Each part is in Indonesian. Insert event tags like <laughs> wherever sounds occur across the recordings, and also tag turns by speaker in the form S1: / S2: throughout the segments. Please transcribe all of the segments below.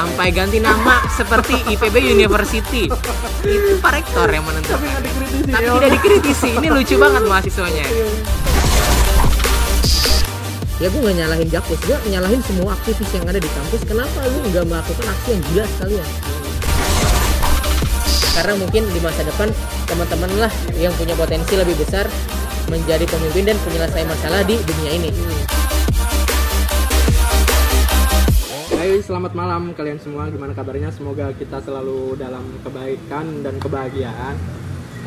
S1: sampai ganti nama seperti IPB University. Itu Pak Rektor yang menentukan.
S2: Tapi nggak dikritisi.
S1: tapi
S2: ya.
S1: tidak dikritisi. Ini lucu banget mahasiswanya.
S3: Ya gue nggak nyalahin Jakpus. Gue nyalahin semua aktivis yang ada di kampus. Kenapa lu nggak melakukan aksi yang gila sekalian karena mungkin di masa depan teman-teman lah yang punya potensi lebih besar menjadi pemimpin dan penyelesai masalah di dunia ini
S2: Hai, selamat malam kalian semua. Gimana kabarnya? Semoga kita selalu dalam kebaikan dan kebahagiaan.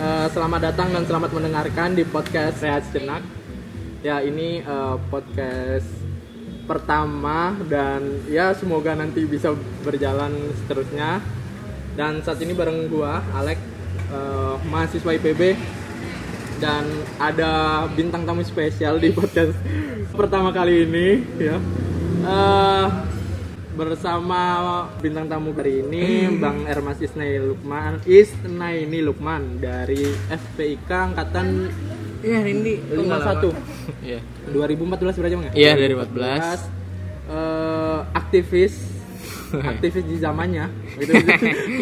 S2: Eh, selamat datang dan selamat mendengarkan di podcast Sehat Sejenak. Ya, ini eh, podcast pertama dan ya semoga nanti bisa berjalan seterusnya. Dan saat ini bareng gua, Alek, eh, mahasiswa IPB dan ada bintang tamu spesial di <laughs> podcast pertama kali ini ya. Eh, bersama bintang tamu hari ini Bang Ermas Isnai Lukman Isnaini Lukman dari FPIK angkatan
S1: ya Rindi
S2: 51
S1: Iya.
S2: 2014 berarti Bang ya?
S1: Iya, dari 14.
S2: Eh, aktivis <laughs> aktivis di zamannya. Gitu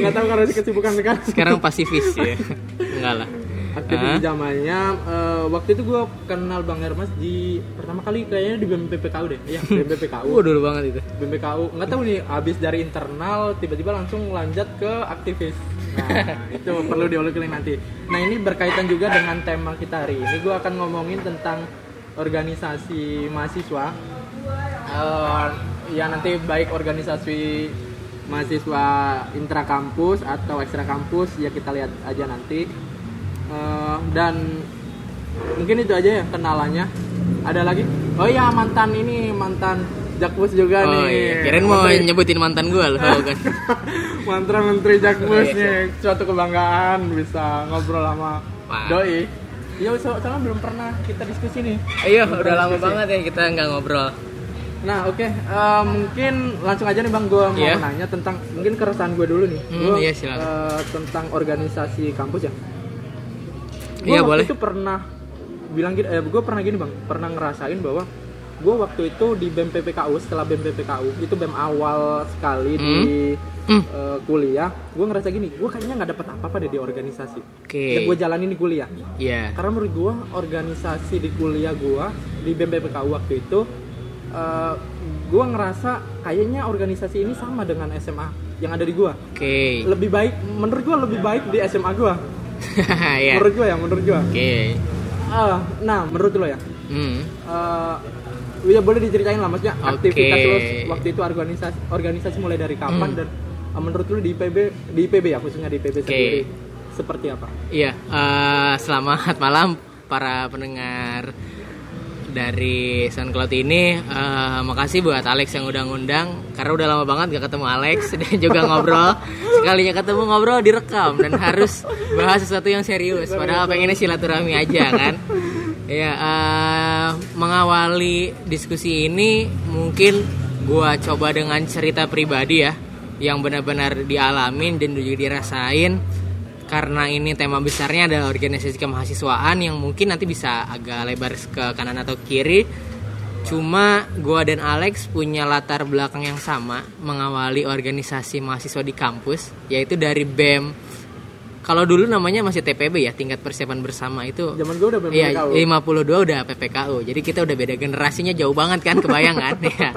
S2: nggak tahu karena kesibukan sekarang.
S1: Sekarang pasifis ya. <laughs> Enggak lah Hah?
S2: di zamannya eh, waktu itu gue kenal Bang Ermas di pertama kali kayaknya di BMPPKU deh. Iya <laughs> BMPPKU
S1: Wah dulu banget itu.
S2: BMPKU nggak tahu nih abis dari internal tiba-tiba langsung lanjut ke aktivis. Nah <laughs> itu perlu diulik nanti. Nah ini berkaitan juga dengan tema kita hari ini. Gue akan ngomongin tentang organisasi mahasiswa. Eh, ya nanti baik organisasi mahasiswa intra kampus atau ekstra kampus ya kita lihat aja nanti Eh, dan mungkin itu aja ya kenalannya ada lagi oh iya mantan ini mantan jakpus juga
S1: Oh
S2: nih
S1: iya, kirain mau
S2: Menteri-
S1: nyebutin mantan gue loh kan <laughs>
S2: mantan menteri jakpus
S1: Iya.
S2: nih suatu kebanggaan bisa ngobrol sama
S1: Wah.
S2: doi ya so- soalnya belum pernah kita diskusi nih
S1: Iya udah lama banget ya kita nggak ngobrol
S2: Nah oke, eh, mungkin langsung aja nih bang, gue mau
S1: Iya.
S2: nanya tentang mungkin keresahan gue dulu nih,
S1: Hmm,
S2: Gua,
S1: iya, silakan.
S2: eh, tentang organisasi kampus ya. Gue
S1: Iya,
S2: waktu
S1: boleh.
S2: itu pernah bilang gini, eh, gue pernah gini bang, pernah ngerasain bahwa gue waktu itu di BEM PPKU setelah BEM PPKU itu BEM awal sekali di
S1: Hmm.
S2: eh, kuliah, gue ngerasa gini, gue kayaknya nggak dapet apa-apa deh di organisasi
S1: Oke.
S2: yang gue jalanin di kuliah.
S1: Iya
S2: Karena menurut gua organisasi di kuliah gua di BEM PPKU waktu itu eh, gua ngerasa kayaknya organisasi ini sama dengan SMA yang ada di gua.
S1: Oke
S2: Lebih baik menurut gua lebih baik di SMA gua. <laughs>
S1: Iya
S2: Menurut gua ya, menurut gua.
S1: Oke
S2: Ah, nah, menurut lo ya.
S1: Hmm
S2: eh ya boleh diceritain lah maksudnya
S1: Oke.
S2: aktivitas lo waktu itu organisasi organisasi mulai dari kapan
S1: Hmm.
S2: dan eh, menurut lo di IPB di IPB ya khususnya di IPB
S1: Oke.
S2: sendiri seperti apa?
S1: Iya, eh, selamat malam para pendengar dari SoundCloud ini. Eh, makasih buat Alex yang udah ngundang karena udah lama banget gak ketemu Alex <laughs> dan juga ngobrol. Sekalinya ketemu ngobrol direkam dan harus bahas sesuatu yang serius. Padahal pengennya silaturahmi aja kan. Ya, eh, mengawali diskusi ini mungkin gua coba dengan cerita pribadi ya yang benar-benar dialamin dan juga dirasain karena ini tema besarnya adalah organisasi kemahasiswaan yang mungkin nanti bisa agak lebar ke kanan atau kiri. Cuma gua dan Alex punya latar belakang yang sama mengawali organisasi mahasiswa di kampus yaitu dari BEM. Kalau dulu namanya masih TPB ya, tingkat persiapan bersama itu.
S2: Zaman gua udah BEM
S1: Iya,
S2: PPKU.
S1: 52 udah PPKU. Jadi kita udah beda generasinya jauh banget kan, kebayang kan? <laughs> Iya.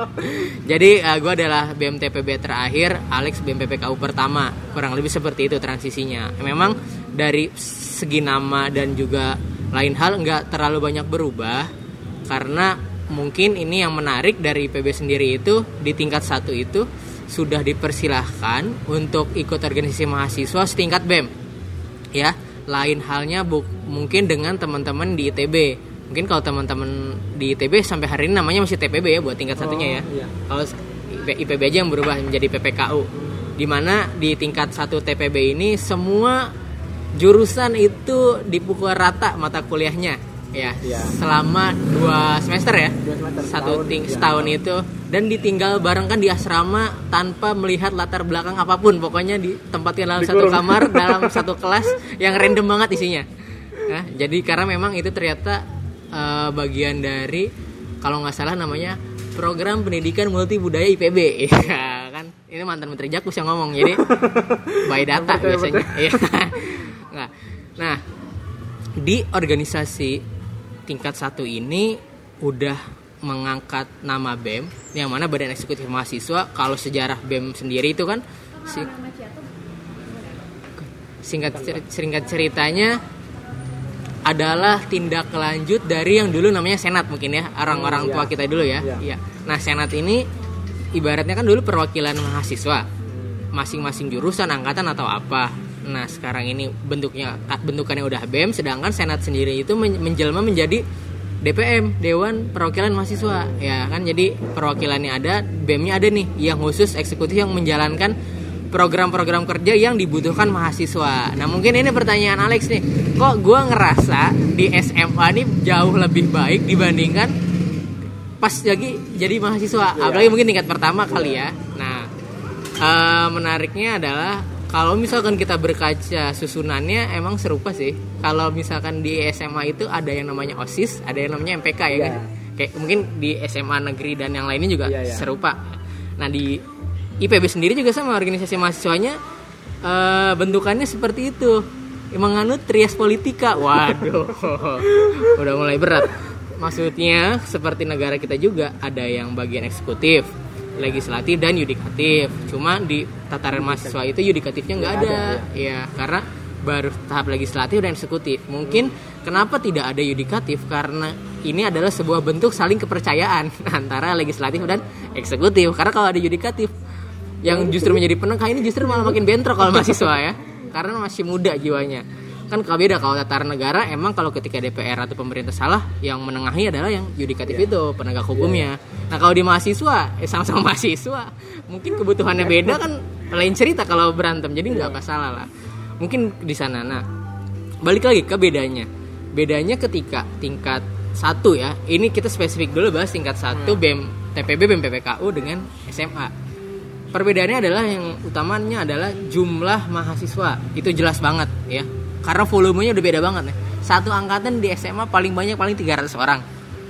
S1: Jadi uh, gue adalah BEM TPB terakhir, Alex BEM PPKU pertama. Kurang lebih seperti itu transisinya. Memang dari segi nama dan juga lain hal nggak terlalu banyak berubah karena mungkin ini yang menarik dari IPB sendiri itu di tingkat satu itu sudah dipersilahkan untuk ikut organisasi mahasiswa setingkat BEM ya. Lain halnya bu- mungkin dengan teman-teman di ITB mungkin kalau teman-teman di ITB sampai hari ini namanya masih TPB ya buat tingkat satunya ya.
S2: iya.
S1: kalau IP- IPB aja yang berubah menjadi PPKU di mana di tingkat satu TPB ini semua jurusan itu dipukul rata mata kuliahnya ya
S2: Iya.
S1: selama dua semester ya?
S2: Dua semester,
S1: satu
S2: setahun,
S1: ting
S2: ya.
S1: setahun itu. Dan ditinggal bareng kan di asrama tanpa melihat latar belakang apa pun. Pokoknya ditempatkan dalam satu
S2: Dikurung.
S1: kamar <laughs> dalam satu kelas yang random banget isinya. Nah, jadi karena memang itu ternyata eh, bagian dari kalau nggak salah namanya program pendidikan multi budaya IPB <laughs> ya kan? Ini mantan menteri Jakus yang ngomong jadi <laughs> by data
S2: Betul,
S1: biasanya. Iya. nah, nah di organisasi tingkat satu ini udah mengangkat nama BEM yang mana Badan Eksekutif Mahasiswa kalau sejarah BEM sendiri itu kan si- singkat singkat ceritanya adalah tindak lanjut dari yang dulu namanya senat mungkin ya orang-orang tua
S2: iya.
S1: kita dulu ya.
S2: Iya.
S1: Iya. Nah senat ini ibaratnya kan dulu perwakilan mahasiswa
S2: Hmm.
S1: masing-masing jurusan angkatan atau apa. Nah sekarang ini bentuknya bentukannya udah BEM, sedangkan senat sendiri itu men- menjelma menjadi DPM Dewan Perwakilan Mahasiswa ya kan jadi perwakilannya ada BEM-nya ada nih yang khusus eksekutif yang menjalankan program-program kerja yang dibutuhkan mahasiswa. Nah mungkin ini pertanyaan Alex nih, kok gue ngerasa di SMA nih jauh lebih baik dibandingkan pas lagi jadi mahasiswa,
S2: Iya.
S1: apalagi mungkin tingkat pertama kali ya. Nah eh, menariknya adalah kalau misalkan kita berkaca susunannya emang serupa sih. Kalau misalkan di SMA itu ada yang namanya OSIS, ada yang namanya MPK ya
S2: Iya.
S1: kan. Kayak mungkin di SMA negeri dan yang lainnya juga
S2: Iya, iya.
S1: serupa. Nah di IPB sendiri juga sama organisasi mahasiswanya eh, bentukannya seperti itu. Menganut trias politika. Waduh. <laughs> Udah mulai berat. Maksudnya seperti negara kita juga ada yang bagian eksekutif, legislatif dan yudikatif. Cuma di tataran mahasiswa itu yudikatifnya nggak ada.
S2: ada,
S1: Ya, karena baru tahap legislatif dan eksekutif. Mungkin kenapa tidak ada yudikatif karena ini adalah sebuah bentuk saling kepercayaan <laughs> antara legislatif dan eksekutif. Karena kalau ada yudikatif yang justru menjadi penengah ini justru malah makin bentrok kalau mahasiswa ya. <laughs> Karena masih muda jiwanya. Kan kalau beda kalau tataran negara emang kalau ketika DPR atau pemerintah salah yang menengahi adalah yang yudikatif
S2: Iya.
S1: itu penegak hukumnya. Nah kalau di mahasiswa eh, sama-sama <laughs> mahasiswa mungkin kebutuhannya beda kan lain cerita kalau berantem jadi
S2: Iya.
S1: nggak masalah lah. Mungkin di sana. Nah balik lagi ke bedanya. Bedanya ketika tingkat satu ya. Ini kita spesifik dulu bahas tingkat satu BEM TPB BEM PPKU dengan SMA. Perbedaannya adalah yang utamanya adalah jumlah mahasiswa. Itu jelas banget ya. Karena volumenya udah beda banget nih. Satu angkatan di SMA paling banyak paling 300 orang.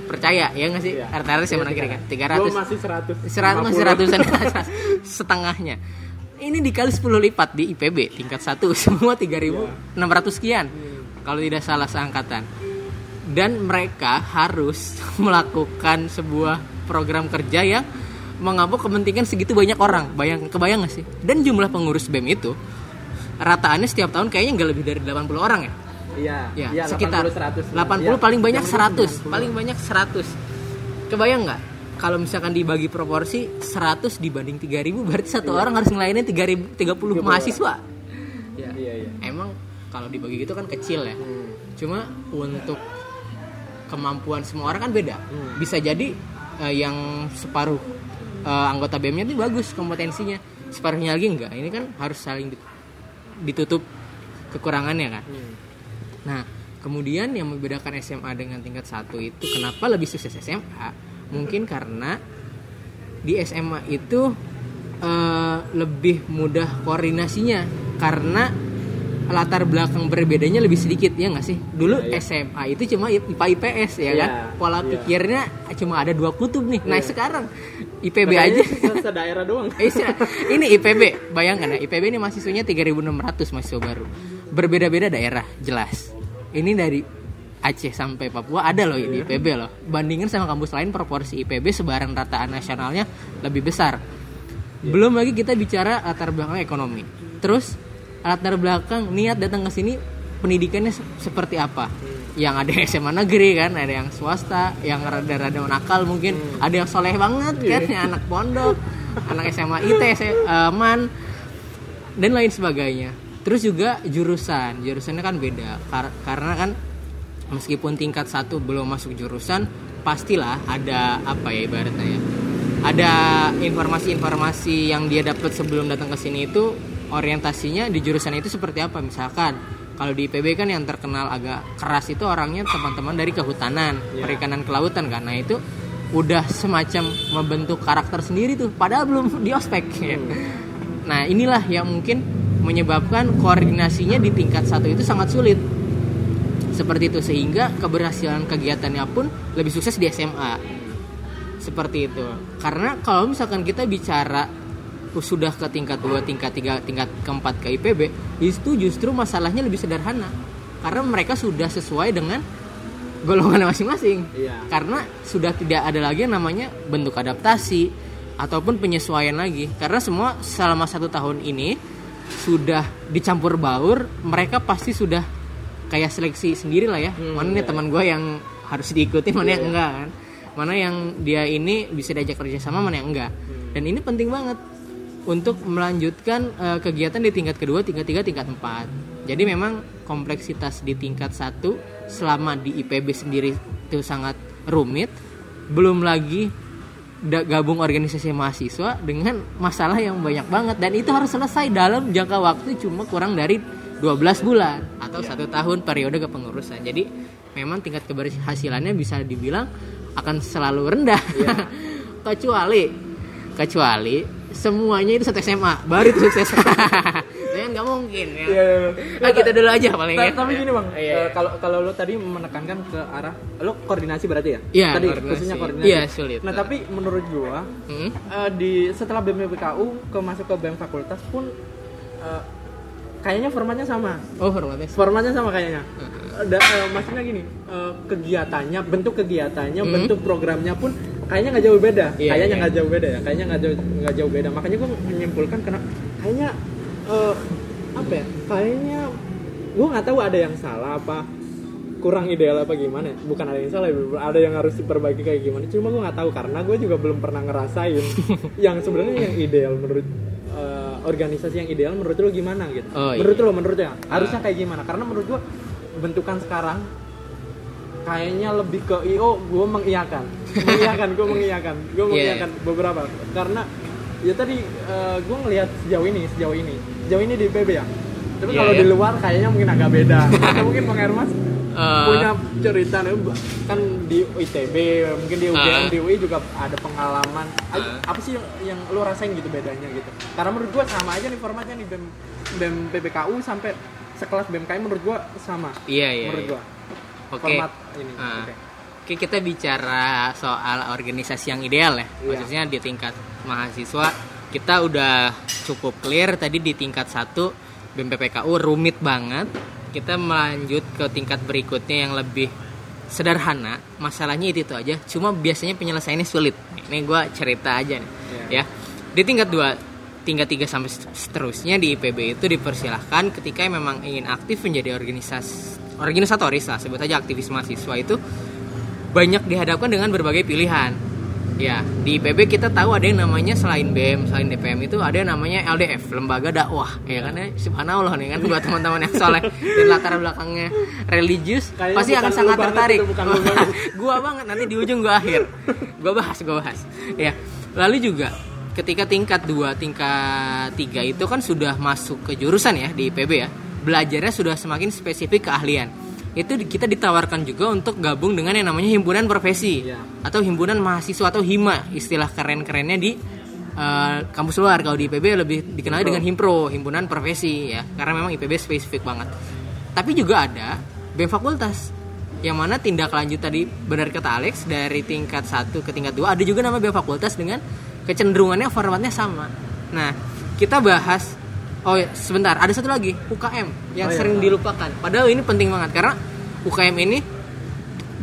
S1: Percaya ya nggak sih?
S2: Iya.
S1: Rata-rata saya
S2: Iya,
S1: kira kan? 300.
S2: Gua masih 100.
S1: 100 masih ratusan setengahnya. Ini dikali 10 lipat di IPB tingkat 1 <laughs> semua 3600 sekian. Kalau tidak salah seangkatan. Dan mereka harus <laughs> melakukan sebuah program kerja yang mengapa kepentingan segitu banyak orang. Bayang kebayang gak sih? Dan jumlah pengurus BEM itu rataannya setiap tahun kayaknya nggak lebih dari 80 orang ya.
S2: Iya,
S1: Ya,
S2: iya,
S1: sekitar
S2: 80 100.
S1: 80
S2: Iya,
S1: paling banyak
S2: yang
S1: 100,
S2: 90.
S1: paling banyak 100. Kebayang nggak? Kalau misalkan dibagi proporsi 100 dibanding 3000 berarti satu orang harus ngelayanin 3000 30 mahasiswa. Ya.
S2: Iya, iya.
S1: Emang kalau dibagi gitu kan kecil ya.
S2: Hmm.
S1: Cuma untuk kemampuan semua orang kan beda.
S2: Hmm.
S1: Bisa jadi eh, yang separuh eh, anggota BEM-nya itu bagus kompetensinya, separuhnya lagi enggak. Ini kan harus saling ditutup kekurangannya kan.
S2: Hmm.
S1: Nah, kemudian yang membedakan SMA dengan tingkat 1 itu kenapa lebih sukses SMA? Mungkin karena di SMA itu eh, lebih mudah koordinasinya karena latar belakang berbedanya lebih sedikit ya nggak sih? Dulu
S2: Iya, iya.
S1: SMA itu cuma IPA IPS ya
S2: Iya,
S1: kan? Pola
S2: iya.
S1: pikirnya cuma ada dua kutub nih. Nah,
S2: Iya.
S1: sekarang IPB aja <laughs>
S2: se- daerah doang.
S1: Eh, ini IPB, bayangkan ya, IPB ini mahasiswanya 3.600 mahasiswa baru. Berbeda-beda daerah, jelas. Ini dari Aceh sampai Papua ada loh di IPB loh. Bandingin sama kampus lain proporsi IPB sebaran rataan nasionalnya lebih besar. Belum lagi kita bicara latar belakang ekonomi. Terus latar belakang niat datang ke sini pendidikannya se- seperti apa? Yang ada SMA negeri kan, ada yang swasta, yang rada-rada nakal mungkin, ada yang soleh banget kan, yang anak pondok, anak SMA IT, SMA, MAN, dan lain sebagainya. Terus juga jurusan, jurusannya kan beda Kar- karena kan meskipun tingkat satu belum masuk jurusan, pastilah ada apa ya ibaratnya ya. Ada informasi-informasi yang dia dapat sebelum datang ke sini itu orientasinya di jurusan itu seperti apa misalkan kalau di IPB kan yang terkenal agak keras itu orangnya teman-teman dari kehutanan,
S2: Ya.
S1: perikanan kelautan kan. Nah, itu udah semacam membentuk karakter sendiri tuh padahal belum di ospek ya. Nah, inilah yang mungkin menyebabkan koordinasinya di tingkat satu itu sangat sulit. Seperti itu sehingga keberhasilan kegiatannya pun lebih sukses di SMA. Seperti itu. Karena kalau misalkan kita bicara sudah ke tingkat 2, tingkat 3, tingkat keempat ke IPB itu justru masalahnya lebih sederhana. Karena mereka sudah sesuai dengan golongan masing-masing.
S2: Iya.
S1: karena sudah tidak ada lagi yang namanya bentuk adaptasi ataupun penyesuaian lagi. Karena semua selama satu tahun ini sudah dicampur baur mereka pasti sudah kayak seleksi sendiri lah ya. Mana nih teman gue yang harus diikuti mana yang enggak kan? Mana yang dia ini bisa diajak kerja sama mana yang enggak. Dan ini penting banget untuk melanjutkan eh, kegiatan di tingkat kedua, tingkat tiga, tingkat empat. Jadi memang kompleksitas di tingkat satu selama di IPB sendiri itu sangat rumit. Belum lagi gabung organisasi mahasiswa dengan masalah yang banyak banget dan itu harus selesai dalam jangka waktu cuma kurang dari 12 bulan atau satu tahun periode kepengurusan. Jadi memang tingkat keberhasilannya bisa dibilang akan selalu rendah. <laughs> kecuali kecuali semuanya itu satu SMA baru itu sukses. Saya <laughs> nggak mungkin ya.
S2: Iya, iya,
S1: Ah, kita dulu aja paling ya.
S2: tapi gini bang,
S1: Iya.
S2: eh, kalau kalau lo tadi menekankan ke arah lo koordinasi berarti ya?
S1: Iya,
S2: Tadi
S1: koordinasi.
S2: khususnya koordinasi.
S1: Iya, sulit.
S2: Nah tapi menurut gua
S1: Hmm?
S2: eh, di setelah BEM PKU ke masuk ke BEM fakultas pun eh, kayaknya formatnya sama.
S1: Oh, formatnya.
S2: Formatnya sama kayaknya. Da- eh, maksudnya gini, eh, kegiatannya, bentuk kegiatannya,
S1: Hmm.
S2: bentuk programnya pun kayaknya nggak jauh beda.
S1: Iya,
S2: kayaknya
S1: iya.
S2: nggak jauh beda ya. Kayaknya nggak jauh nggak jauh beda. Makanya gua menyimpulkan karena kayaknya eh, apa ya? Kayaknya gua nggak tahu ada yang salah apa kurang ideal apa gimana ya. bukan ada yang salah ya, ada yang harus diperbaiki kayak gimana cuma gue nggak tahu karena gue juga belum pernah ngerasain <laughs> yang sebenarnya yang ideal menurut eh, organisasi yang ideal menurut lo gimana gitu
S1: Oh,
S2: menurut
S1: iya.
S2: lo menurutnya harusnya kayak gimana karena menurut gue bentukan sekarang kayaknya lebih ke io gue mengiyakan mengiyakan gue mengiyakan gue
S1: Iya,
S2: mengiyakan beberapa karena ya tadi gue ngelihat sejauh ini sejauh ini sejauh ini di PB ya tapi
S1: Iya,
S2: kalau
S1: iya.
S2: di luar kayaknya mungkin agak beda <laughs> atau mungkin bang Hermas
S1: Eh.
S2: punya cerita nih, kan di ITB mungkin di UGM
S1: Ah.
S2: di UI juga ada pengalaman
S1: Ah.
S2: apa sih yang, yang lo rasain gitu bedanya gitu karena menurut gua sama aja nih formatnya nih BEM BEM PPKU sampai sekelas BMKM menurut gua sama
S1: Iya, iya.
S2: menurut gua
S1: Oke.
S2: format ini
S1: Ah.
S2: Oke.
S1: Oke, kita bicara soal organisasi yang ideal ya.
S2: Iya.
S1: Khususnya di tingkat mahasiswa, kita udah cukup clear tadi di tingkat 1 BMPPKU rumit banget. Kita melanjut ke tingkat berikutnya yang lebih sederhana. Masalahnya itu, itu aja. Cuma biasanya penyelesaiannya sulit. Ini gua cerita aja nih.
S2: Iya.
S1: Ya. Di tingkat 2 tingkat 3 sampai seterusnya di IPB itu dipersilahkan ketika memang ingin aktif menjadi organisasi organisatoris lah sebut aja aktivis mahasiswa itu banyak dihadapkan dengan berbagai pilihan. Ya, di IPB kita tahu ada yang namanya selain BEM, selain DPM itu ada yang namanya LDF, Lembaga Dakwah. Ya kan ya, subhanallah nih kan buat teman-teman yang soleh dan latar belakangnya religius
S2: Kayaknya
S1: pasti akan sangat tertarik.
S2: banget. <laughs>
S1: gua banget nanti di ujung gua akhir. Gua bahas, gua bahas. Ya. Lalu juga ketika tingkat 2, tingkat 3 itu kan sudah masuk ke jurusan ya di IPB ya. Belajarnya sudah semakin spesifik keahlian. Itu kita ditawarkan juga untuk gabung dengan yang namanya himpunan profesi.
S2: Iya.
S1: atau himpunan mahasiswa atau hima. Istilah keren-kerennya di eh, kampus luar. Kalau di IPB lebih dikenali
S2: Himpro.
S1: dengan himpro himpunan profesi ya. Karena memang IPB spesifik banget. Tapi juga ada BEM fakultas yang mana tindak lanjut tadi benar kata Alex dari tingkat 1 ke tingkat 2 ada juga nama BEM fakultas dengan kecenderungannya formatnya sama. Nah kita bahas oh ya, sebentar. Ada satu lagi UKM yang
S2: Oh, iya.
S1: sering dilupakan. Padahal ini penting banget karena UKM ini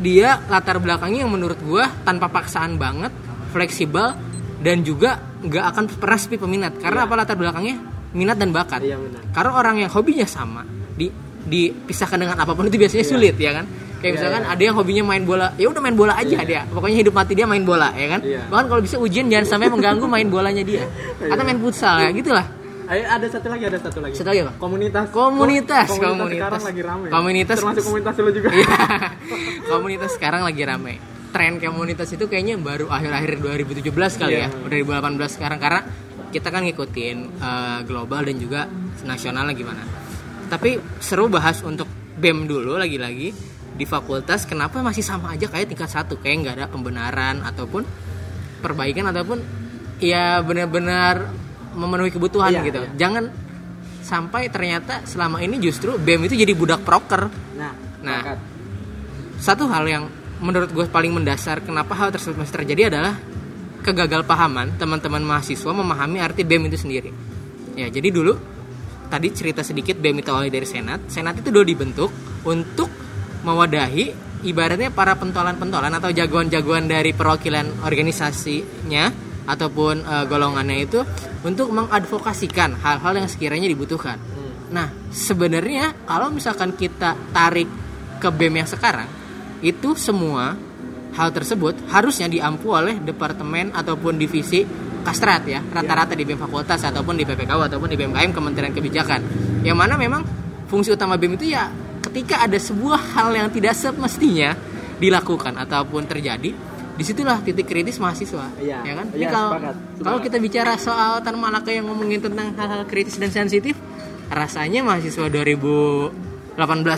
S1: dia latar belakangnya yang menurut gua tanpa paksaan banget fleksibel dan juga nggak akan pernah sepi peminat. Karena apa latar belakangnya? Minat dan bakat.
S2: Iya, benar.
S1: karena orang yang hobinya sama di dipisahkan dengan apa pun itu biasanya sulit ya kan? Kayak
S2: Iya,
S1: misalkan
S2: iya.
S1: ada yang hobinya main bola ya udah main bola aja dia. Pokoknya hidup mati dia main bola ya kan?
S2: Iya.
S1: bahkan kalau bisa ujian jangan sampai mengganggu main bolanya dia. <laughs> Atau main futsal ya gitulah
S2: Ayo, ada satu lagi ada satu lagi
S1: Satu lagi apa?
S2: komunitas
S1: Komunitas,
S2: Kom-
S1: komunitas.
S2: sekarang lagi rame
S1: Komunitas.
S2: termasuk komunitas lo juga
S1: Iya. <laughs> komunitas sekarang lagi rame tren komunitas itu kayaknya baru akhir-akhir 2017 kali
S2: Iya.
S1: ya 2018 sekarang karena kita kan ngikutin eh, global dan juga nasional gimana tapi seru bahas untuk BEM dulu lagi-lagi di fakultas kenapa masih sama aja kayak tingkat satu kayak nggak ada pembenaran ataupun perbaikan ataupun ya benar-benar memenuhi kebutuhan
S2: Iya,
S1: gitu
S2: iya.
S1: jangan sampai ternyata selama ini justru BEM itu jadi budak proker
S2: nah
S1: Nah. satu hal yang menurut gue paling mendasar kenapa hal tersebut masih terjadi adalah kegagalpahaman teman-teman mahasiswa memahami arti BEM itu sendiri. Ya, jadi dulu tadi cerita sedikit BEM itu awalnya dari Senat. Senat itu dulu dibentuk untuk mewadahi ibaratnya para pentolan-pentolan atau jagoan-jagoan dari perwakilan organisasinya ataupun eh, golongannya itu untuk mengadvokasikan hal-hal yang sekiranya dibutuhkan. Nah, sebenarnya kalau misalkan kita tarik ke BEM yang sekarang, itu semua hal tersebut harusnya diampu oleh departemen ataupun divisi kastrat ya rata-rata di BEM fakultas ataupun di PPKU ataupun di BMKM Kementerian Kebijakan. Yang mana memang fungsi utama BEM itu ya ketika ada sebuah hal yang tidak semestinya dilakukan ataupun terjadi di situlah titik kritis mahasiswa
S2: Iya.
S1: ya kan
S2: Iya,
S1: kalau
S2: sepakat,
S1: kalau kita bicara soal Tan Malaka yang ngomongin tentang hal-hal kritis dan sensitif rasanya mahasiswa 2018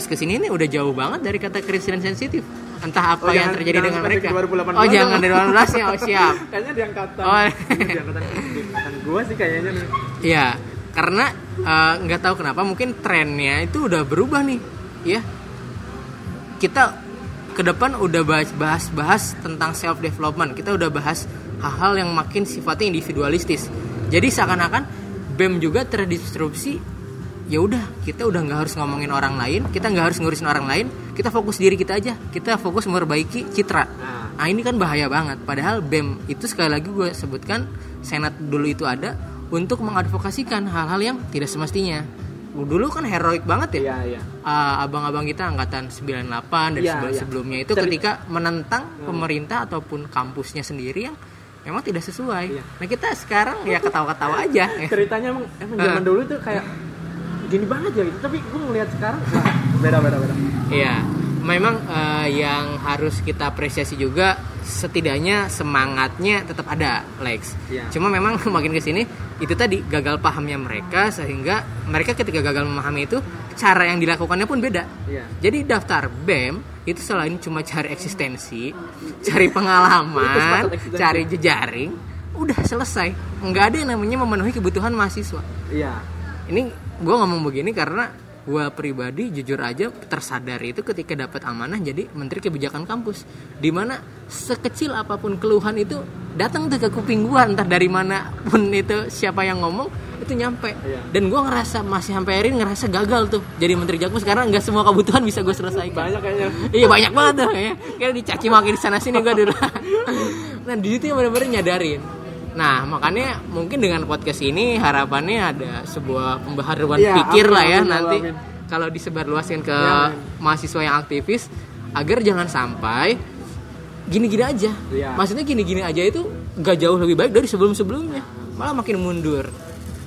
S1: ke sini ini udah jauh banget dari kata kritis dan sensitif entah apa
S2: Oh,
S1: yang
S2: jangan-
S1: terjadi
S2: jangan
S1: dengan mereka
S2: 2018
S1: oh jangan dari 18 ya oh siap <laughs>
S2: Kayaknya di angkatan.
S1: Oh.
S2: Di angkatan, di angkatan gua sih kayaknya nih.
S1: Iya, karena eh, nggak tahu kenapa mungkin trennya itu udah berubah nih, ya. Kita ke depan udah bahas-bahas tentang self development. Kita udah bahas hal-hal yang makin sifatnya individualistis. Jadi seakan-akan BEM juga terdisrupsi. Ya udah, kita udah nggak harus ngomongin orang lain, kita nggak harus ngurusin orang lain, kita fokus diri kita aja. Kita fokus memperbaiki citra.
S2: Nah,
S1: Nah ini kan bahaya banget. Padahal BEM itu sekali lagi gue sebutkan senat dulu itu ada untuk mengadvokasikan hal-hal yang tidak semestinya. Dulu kan heroik banget ya.
S2: iya iya.
S1: Ah, abang-abang kita angkatan 98 dan
S2: Iya,
S1: sebelum
S2: iya.
S1: sebelumnya itu
S2: Ceri-
S1: ketika menentang pemerintah ataupun kampusnya sendiri yang memang tidak sesuai.
S2: Iya.
S1: Nah kita sekarang ya ketawa-ketawa aja. <laughs>
S2: Ceritanya emang emang zaman dulu tuh kayak gini banget ya gitu. Tapi gua ngeliat sekarang wah, beda beda beda.
S1: Iya, memang eh, yang harus kita apresiasi juga setidaknya semangatnya tetap ada, Lex.
S2: Iya.
S1: Cuma memang <laughs> makin ke sini itu tadi gagal pahamnya mereka sehingga mereka ketika gagal memahami itu cara yang dilakukannya pun beda.
S2: Iya.
S1: Jadi daftar BEM itu selain cuma cari eksistensi, cari pengalaman, cari jejaring, udah selesai. Nggak ada yang namanya memenuhi kebutuhan mahasiswa
S2: Iya.
S1: ini gue ngomong begini karena gue pribadi jujur aja tersadar itu ketika dapat amanah jadi menteri kebijakan kampus. Di mana sekecil apa pun keluhan itu datang tuh ke kuping gue entah dari mana pun itu siapa yang ngomong itu nyampe.
S2: Iya.
S1: dan gue ngerasa masih sampai hari ini ngerasa gagal tuh jadi menteri jakus karena nggak semua kebutuhan bisa gue selesaikan.
S2: Banyak kayaknya.
S1: iya banyak banget tuh kayaknya. Kayak dicaci maki di sana sini gue dulu. <laughs> Nah di situ yang benar-benar nyadarin nah makanya mungkin dengan podcast ini harapannya ada sebuah pembaharuan
S2: Iya,
S1: pikir
S2: amin,
S1: lah ya
S2: amin,
S1: nanti.
S2: amin.
S1: kalau disebarluaskan ke
S2: Iya,
S1: mahasiswa yang aktivis agar jangan sampai gini-gini aja.
S2: Iya.
S1: maksudnya gini-gini aja itu gak jauh lebih baik dari sebelum-sebelumnya. Malah makin mundur.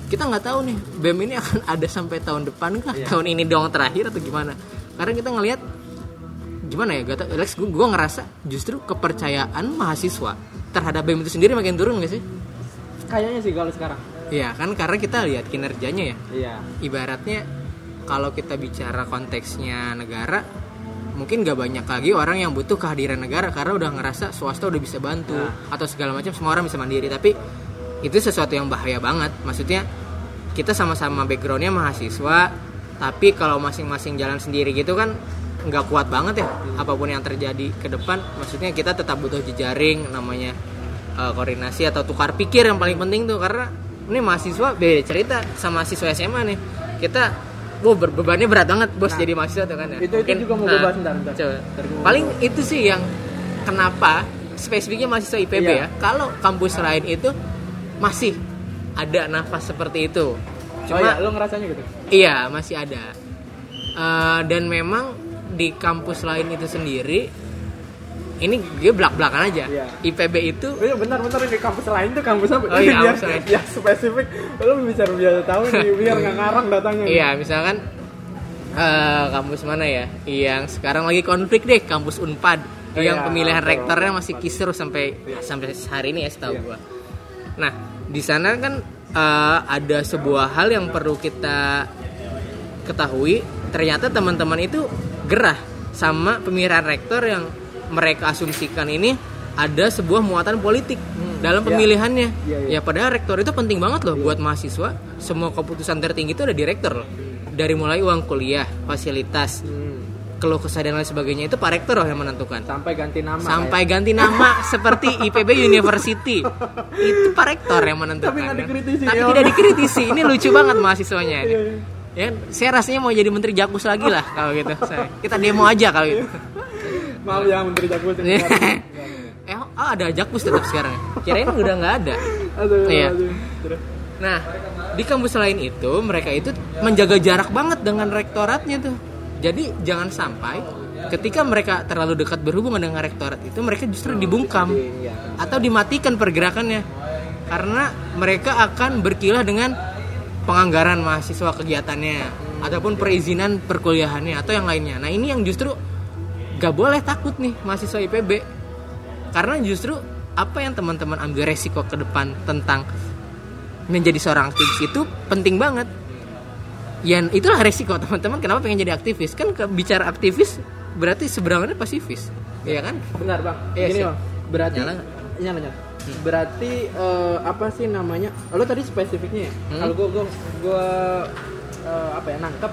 S1: Kita nggak tahu nih BEM ini akan ada sampai tahun depan kah?
S2: Iya.
S1: tahun ini doang terakhir atau gimana? Karena kita ngelihat gimana ya gak tau Alex gue ngerasa justru kepercayaan mahasiswa terhadap BEM itu sendiri makin turun gak sih
S2: Kayaknya sih kalau sekarang.
S1: Iya kan karena kita lihat kinerjanya ya
S2: Iya.
S1: ibaratnya kalau kita bicara konteksnya negara mungkin gak banyak lagi orang yang butuh kehadiran negara karena udah ngerasa swasta udah bisa bantu
S2: Nah.
S1: atau segala macam semua orang bisa mandiri tapi itu sesuatu yang bahaya banget maksudnya kita sama-sama backgroundnya mahasiswa tapi kalau masing-masing jalan sendiri gitu kan nggak kuat banget ya apa pun yang terjadi ke depan maksudnya kita tetap butuh jejaring namanya eh, koordinasi atau tukar pikir yang paling penting tuh karena ini mahasiswa beda cerita sama siswa SMA nih kita ber- bebannya berat banget bos
S2: Nah,
S1: jadi mahasiswa tuh kan ya.
S2: itu- itu juga mau gue bahas ntar, ntar.
S1: coba. Paling itu sih yang kenapa spesifiknya mahasiswa IPB
S2: Iya.
S1: ya. Kalau kampus lain itu masih ada nafas seperti itu.
S2: oh
S1: Cuma
S2: iya, lo ngerasanya gitu.
S1: Iya masih ada Eh, dan memang di kampus lain itu sendiri ini dia belak belakan aja
S2: Iya.
S1: IPB itu
S2: Oh iya bentar bentar ini kampus lain tuh kampus apa?
S1: Oh iya,
S2: biar,
S1: kampus lain.
S2: biar spesifik. Lo bisa biar tahu nih <laughs> biar nggak ngarang datanya. nih.
S1: iya misalkan eh, kampus mana ya yang sekarang lagi konflik deh kampus Unpad
S2: Oh
S1: yang
S2: iya,
S1: pemilihan
S2: betul.
S1: rektornya masih kisruh sampai sampai hari ini ya setahu
S2: Iya.
S1: gua nah di sana kan eh, ada sebuah hal yang perlu kita ketahui ternyata teman-teman itu gerah sama pemilihan rektor yang mereka asumsikan ini ada sebuah muatan politik dalam
S2: iya.
S1: pemilihannya.
S2: Iya, iya.
S1: Ya padahal rektor itu penting banget loh buat mahasiswa. Semua keputusan tertinggi itu ada di rektor loh. Dari mulai uang kuliah, fasilitas,
S2: Hmm.
S1: keluh kesah dan lain sebagainya itu Pak Rektor loh yang menentukan
S2: sampai ganti nama
S1: sampai ganti nama <laughs> seperti IPB University itu Pak Rektor yang menentukan
S2: Tapi
S1: kan.
S2: dikritisi,
S1: tapi
S2: ya.
S1: tidak dikritisi ini lucu banget mahasiswanya ini.
S2: Iya, iya.
S1: ya saya rasanya mau jadi menteri Jakus lagi lah kalau gitu Saya- kita demo aja kalau gitu
S2: maaf ya menteri jago <laughs>
S1: eh oh, ada Jakus tetap sekarang kirain udah nggak ada
S2: aduh,
S1: Iya.
S2: aduh.
S1: Nah, di kampus lain itu mereka itu menjaga jarak banget dengan rektoratnya tuh. Jadi jangan sampai ketika mereka terlalu dekat berhubungan dengan rektorat itu mereka justru dibungkam
S2: Iya.
S1: atau dimatikan pergerakannya karena mereka akan berkilah dengan penganggaran mahasiswa kegiatannya ataupun perizinan perkuliahannya atau yang lainnya. Nah, ini yang justru gak boleh takut nih mahasiswa IPB karena justru apa yang teman-teman ambil resiko ke depan tentang menjadi seorang aktivis itu penting banget. Ya itulah resiko teman-teman kenapa pengen jadi aktivis kan ke, bicara aktivis berarti seberangannya pasifis, ya kan?
S2: Bentar bang,
S1: Iya,
S2: gini
S1: sih.
S2: bang, berarti
S1: Nyala
S2: nyala
S1: nggak?
S2: Nyala. Berarti eh, apa sih namanya? Lo tadi spesifiknya ya?
S1: Hmm.
S2: Kalau gua gua, gua eh, apa ya nangkep,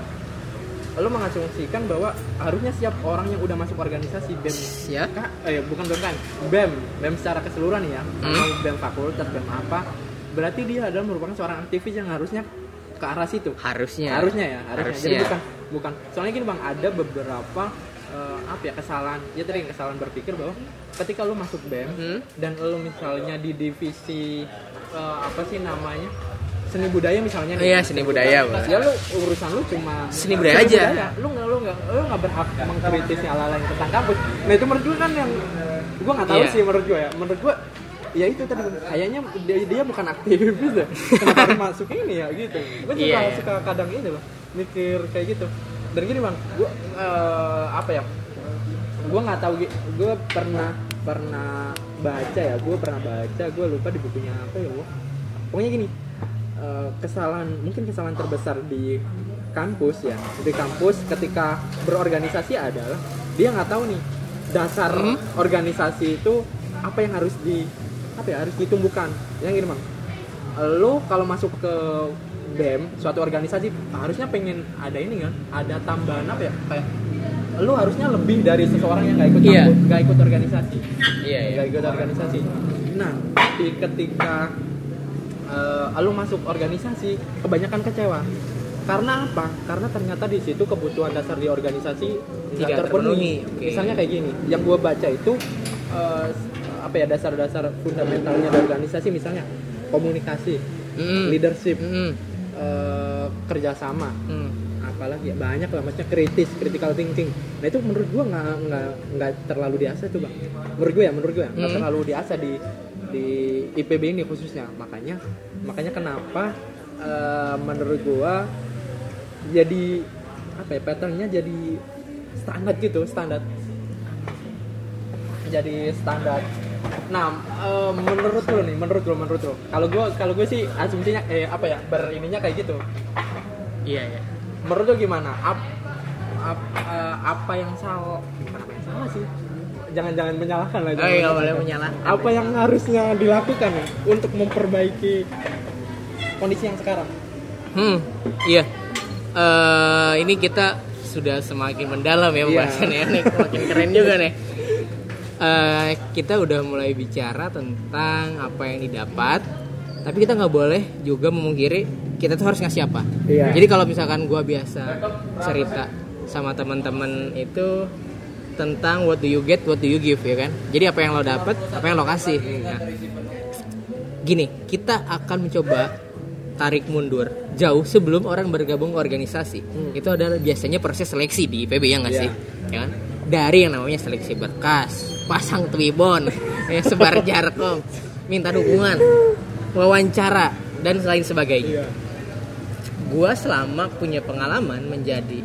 S2: lo mengasumsikan bahwa harusnya siap orang yang udah masuk organisasi BEM
S1: Ya.
S2: Kak, eh bukan BEM kan, BEM, BEM secara keseluruhan ya,
S1: Hmm.
S2: BEM fakultas, BEM apa, berarti dia adalah merupakan seorang aktivis yang harusnya ke arah situ.
S1: Harusnya.
S2: harusnya ya harusnya. jadi
S1: Harusnya.
S2: bukan bukan soalnya gini bang ada beberapa eh, apa ya kesalahan ya tadi kesalahan berpikir bahwa ketika lu masuk bem
S1: Hmm.
S2: dan lu misalnya di divisi eh, apa sih namanya seni budaya misalnya nih.
S1: Iya, seni budaya, Bang.
S2: ya lu urusan lu cuma
S1: Seni budaya aja.
S2: lu nggak lu nggak lu nggak berhak mengkritisi hal-hal yang tentang kampus nah itu menurut gue kan yang gue nggak tahu
S1: Iya.
S2: sih menurut gue ya menurut gue ya itu tadi kayaknya dia, dia bukan aktivis <laughs> ya kenapa harus masuk ini ya gitu gue
S1: Iya, iya.
S2: suka kadang ini loh mikir kayak gitu dan gini bang. Gue eh, apa ya? Gue nggak tahu gue pernah pernah baca ya. Gue pernah baca gue lupa di bukunya apa ya gua. pokoknya gini eh, kesalahan mungkin kesalahan terbesar di kampus ya. Di kampus ketika berorganisasi adalah dia nggak tahu nih dasar
S1: Hmm.
S2: organisasi itu apa yang harus di apa ya harus ditumbuhkan. Yang gini bang. Lo kalau masuk ke BEM suatu organisasi harusnya pengen ada ini kan ada tambahan apa ya kayak lo harusnya lebih dari seseorang yang nggak ikut kampus, nggak ikut organisasi
S1: Iya, iya.
S2: nggak ikut organisasi nah di ketika eh, lo masuk organisasi kebanyakan kecewa karena apa karena ternyata di situ kebutuhan dasar di organisasi
S1: Tidak terpenuhi, oke.
S2: misalnya kayak gini yang gue baca itu eh, apa ya dasar-dasar fundamentalnya dari organisasi misalnya komunikasi
S1: Mm.
S2: leadership
S1: Mm.
S2: Eh, kerjasama.
S1: Mm.
S2: apalagi ya banyak lah maksudnya kritis critical thinking. Nah itu menurut gua nggak nggak nggak terlalu diasah tuh bang. Menurut gue ya menurut gue ya nggak
S1: Hmm.
S2: terlalu diasah di di IPB ini khususnya. Makanya makanya kenapa eh, menurut gua jadi apa ya patternnya jadi standar gitu standar. Jadi standar nah eh, menurut lo nih menurut lo menurut lo kalau gua kalau gue sih asumsinya eh apa ya berininya kayak gitu
S1: Iya, iya.
S2: menurut lo gimana Ap, ap, eh, apa yang salah bukan apa yang salah sih jangan jangan menyalahkan lah
S1: Oh iya, boleh
S2: menyalahkan. apa yang harusnya dilakukan ya untuk memperbaiki kondisi yang sekarang
S1: Hmm, iya. Eh, ini kita sudah semakin mendalam ya
S2: Iya.
S1: pembahasannya nih, makin keren juga nih. Eh, kita udah mulai bicara tentang apa yang didapat, tapi kita nggak boleh juga memungkiri kita tuh harus ngasih apa.
S2: Iya.
S1: Jadi kalau misalkan gua biasa cerita sama teman-teman itu tentang what do you get, what do you give ya kan. Jadi apa yang lo dapat, apa yang lo kasih. Nah, gini, kita akan mencoba tarik mundur jauh sebelum orang bergabung ke organisasi. Itu adalah biasanya proses seleksi di IPB ya nggak
S2: Iya.
S1: sih? Ya kan? Dari yang namanya seleksi berkas, pasang twibon, ya, sebar <laughs> jarkom, minta dukungan, wawancara dan lain sebagainya.
S2: iya
S1: Gua selama punya pengalaman menjadi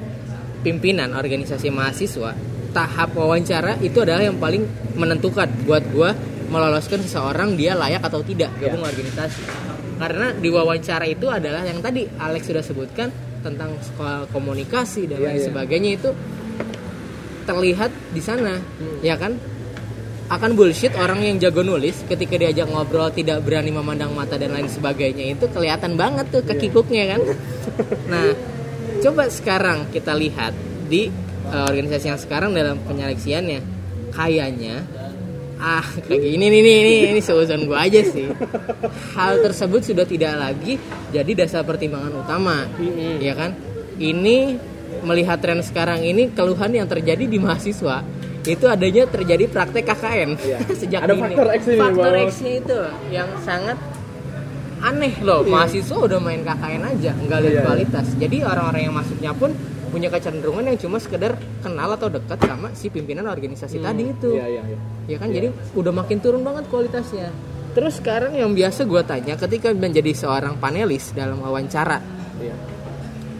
S1: pimpinan organisasi mahasiswa, tahap wawancara itu adalah yang paling menentukan buat gua meloloskan seseorang dia layak atau tidak gabung organisasi. Karena di wawancara itu adalah yang tadi Alex sudah sebutkan tentang komunikasi dan
S2: Iya,
S1: lain
S2: iya.
S1: sebagainya itu terlihat di sana, ya kan? Akan bullshit orang yang jago nulis ketika diajak ngobrol tidak berani memandang mata dan lain sebagainya. Itu kelihatan banget tuh kekikuknya kan. Nah, coba sekarang kita lihat di eh, organisasi yang sekarang dalam penyeleksiannya kayaknya ah kayak gini nih nih ini ini seuzon gue aja sih. Hal tersebut sudah tidak lagi jadi dasar pertimbangan utama ya kan? Ini melihat tren sekarang ini keluhan yang terjadi di mahasiswa itu adanya terjadi praktek KKN
S2: Iya. <laughs>
S1: sejak
S2: Ada
S1: dini.
S2: faktor X ini,
S1: faktor. X-nya itu yang sangat aneh loh
S2: Iya.
S1: mahasiswa udah main KKN aja nggak lihat
S2: Iya, iya.
S1: kualitas jadi orang-orang yang masuknya pun punya kecenderungan yang cuma sekedar kenal atau dekat sama si pimpinan organisasi
S2: Hmm.
S1: tadi itu
S2: Iya, iya, iya.
S1: ya kan jadi udah makin turun banget kualitasnya terus sekarang yang biasa gue tanya ketika menjadi seorang panelis dalam wawancara
S2: Iya.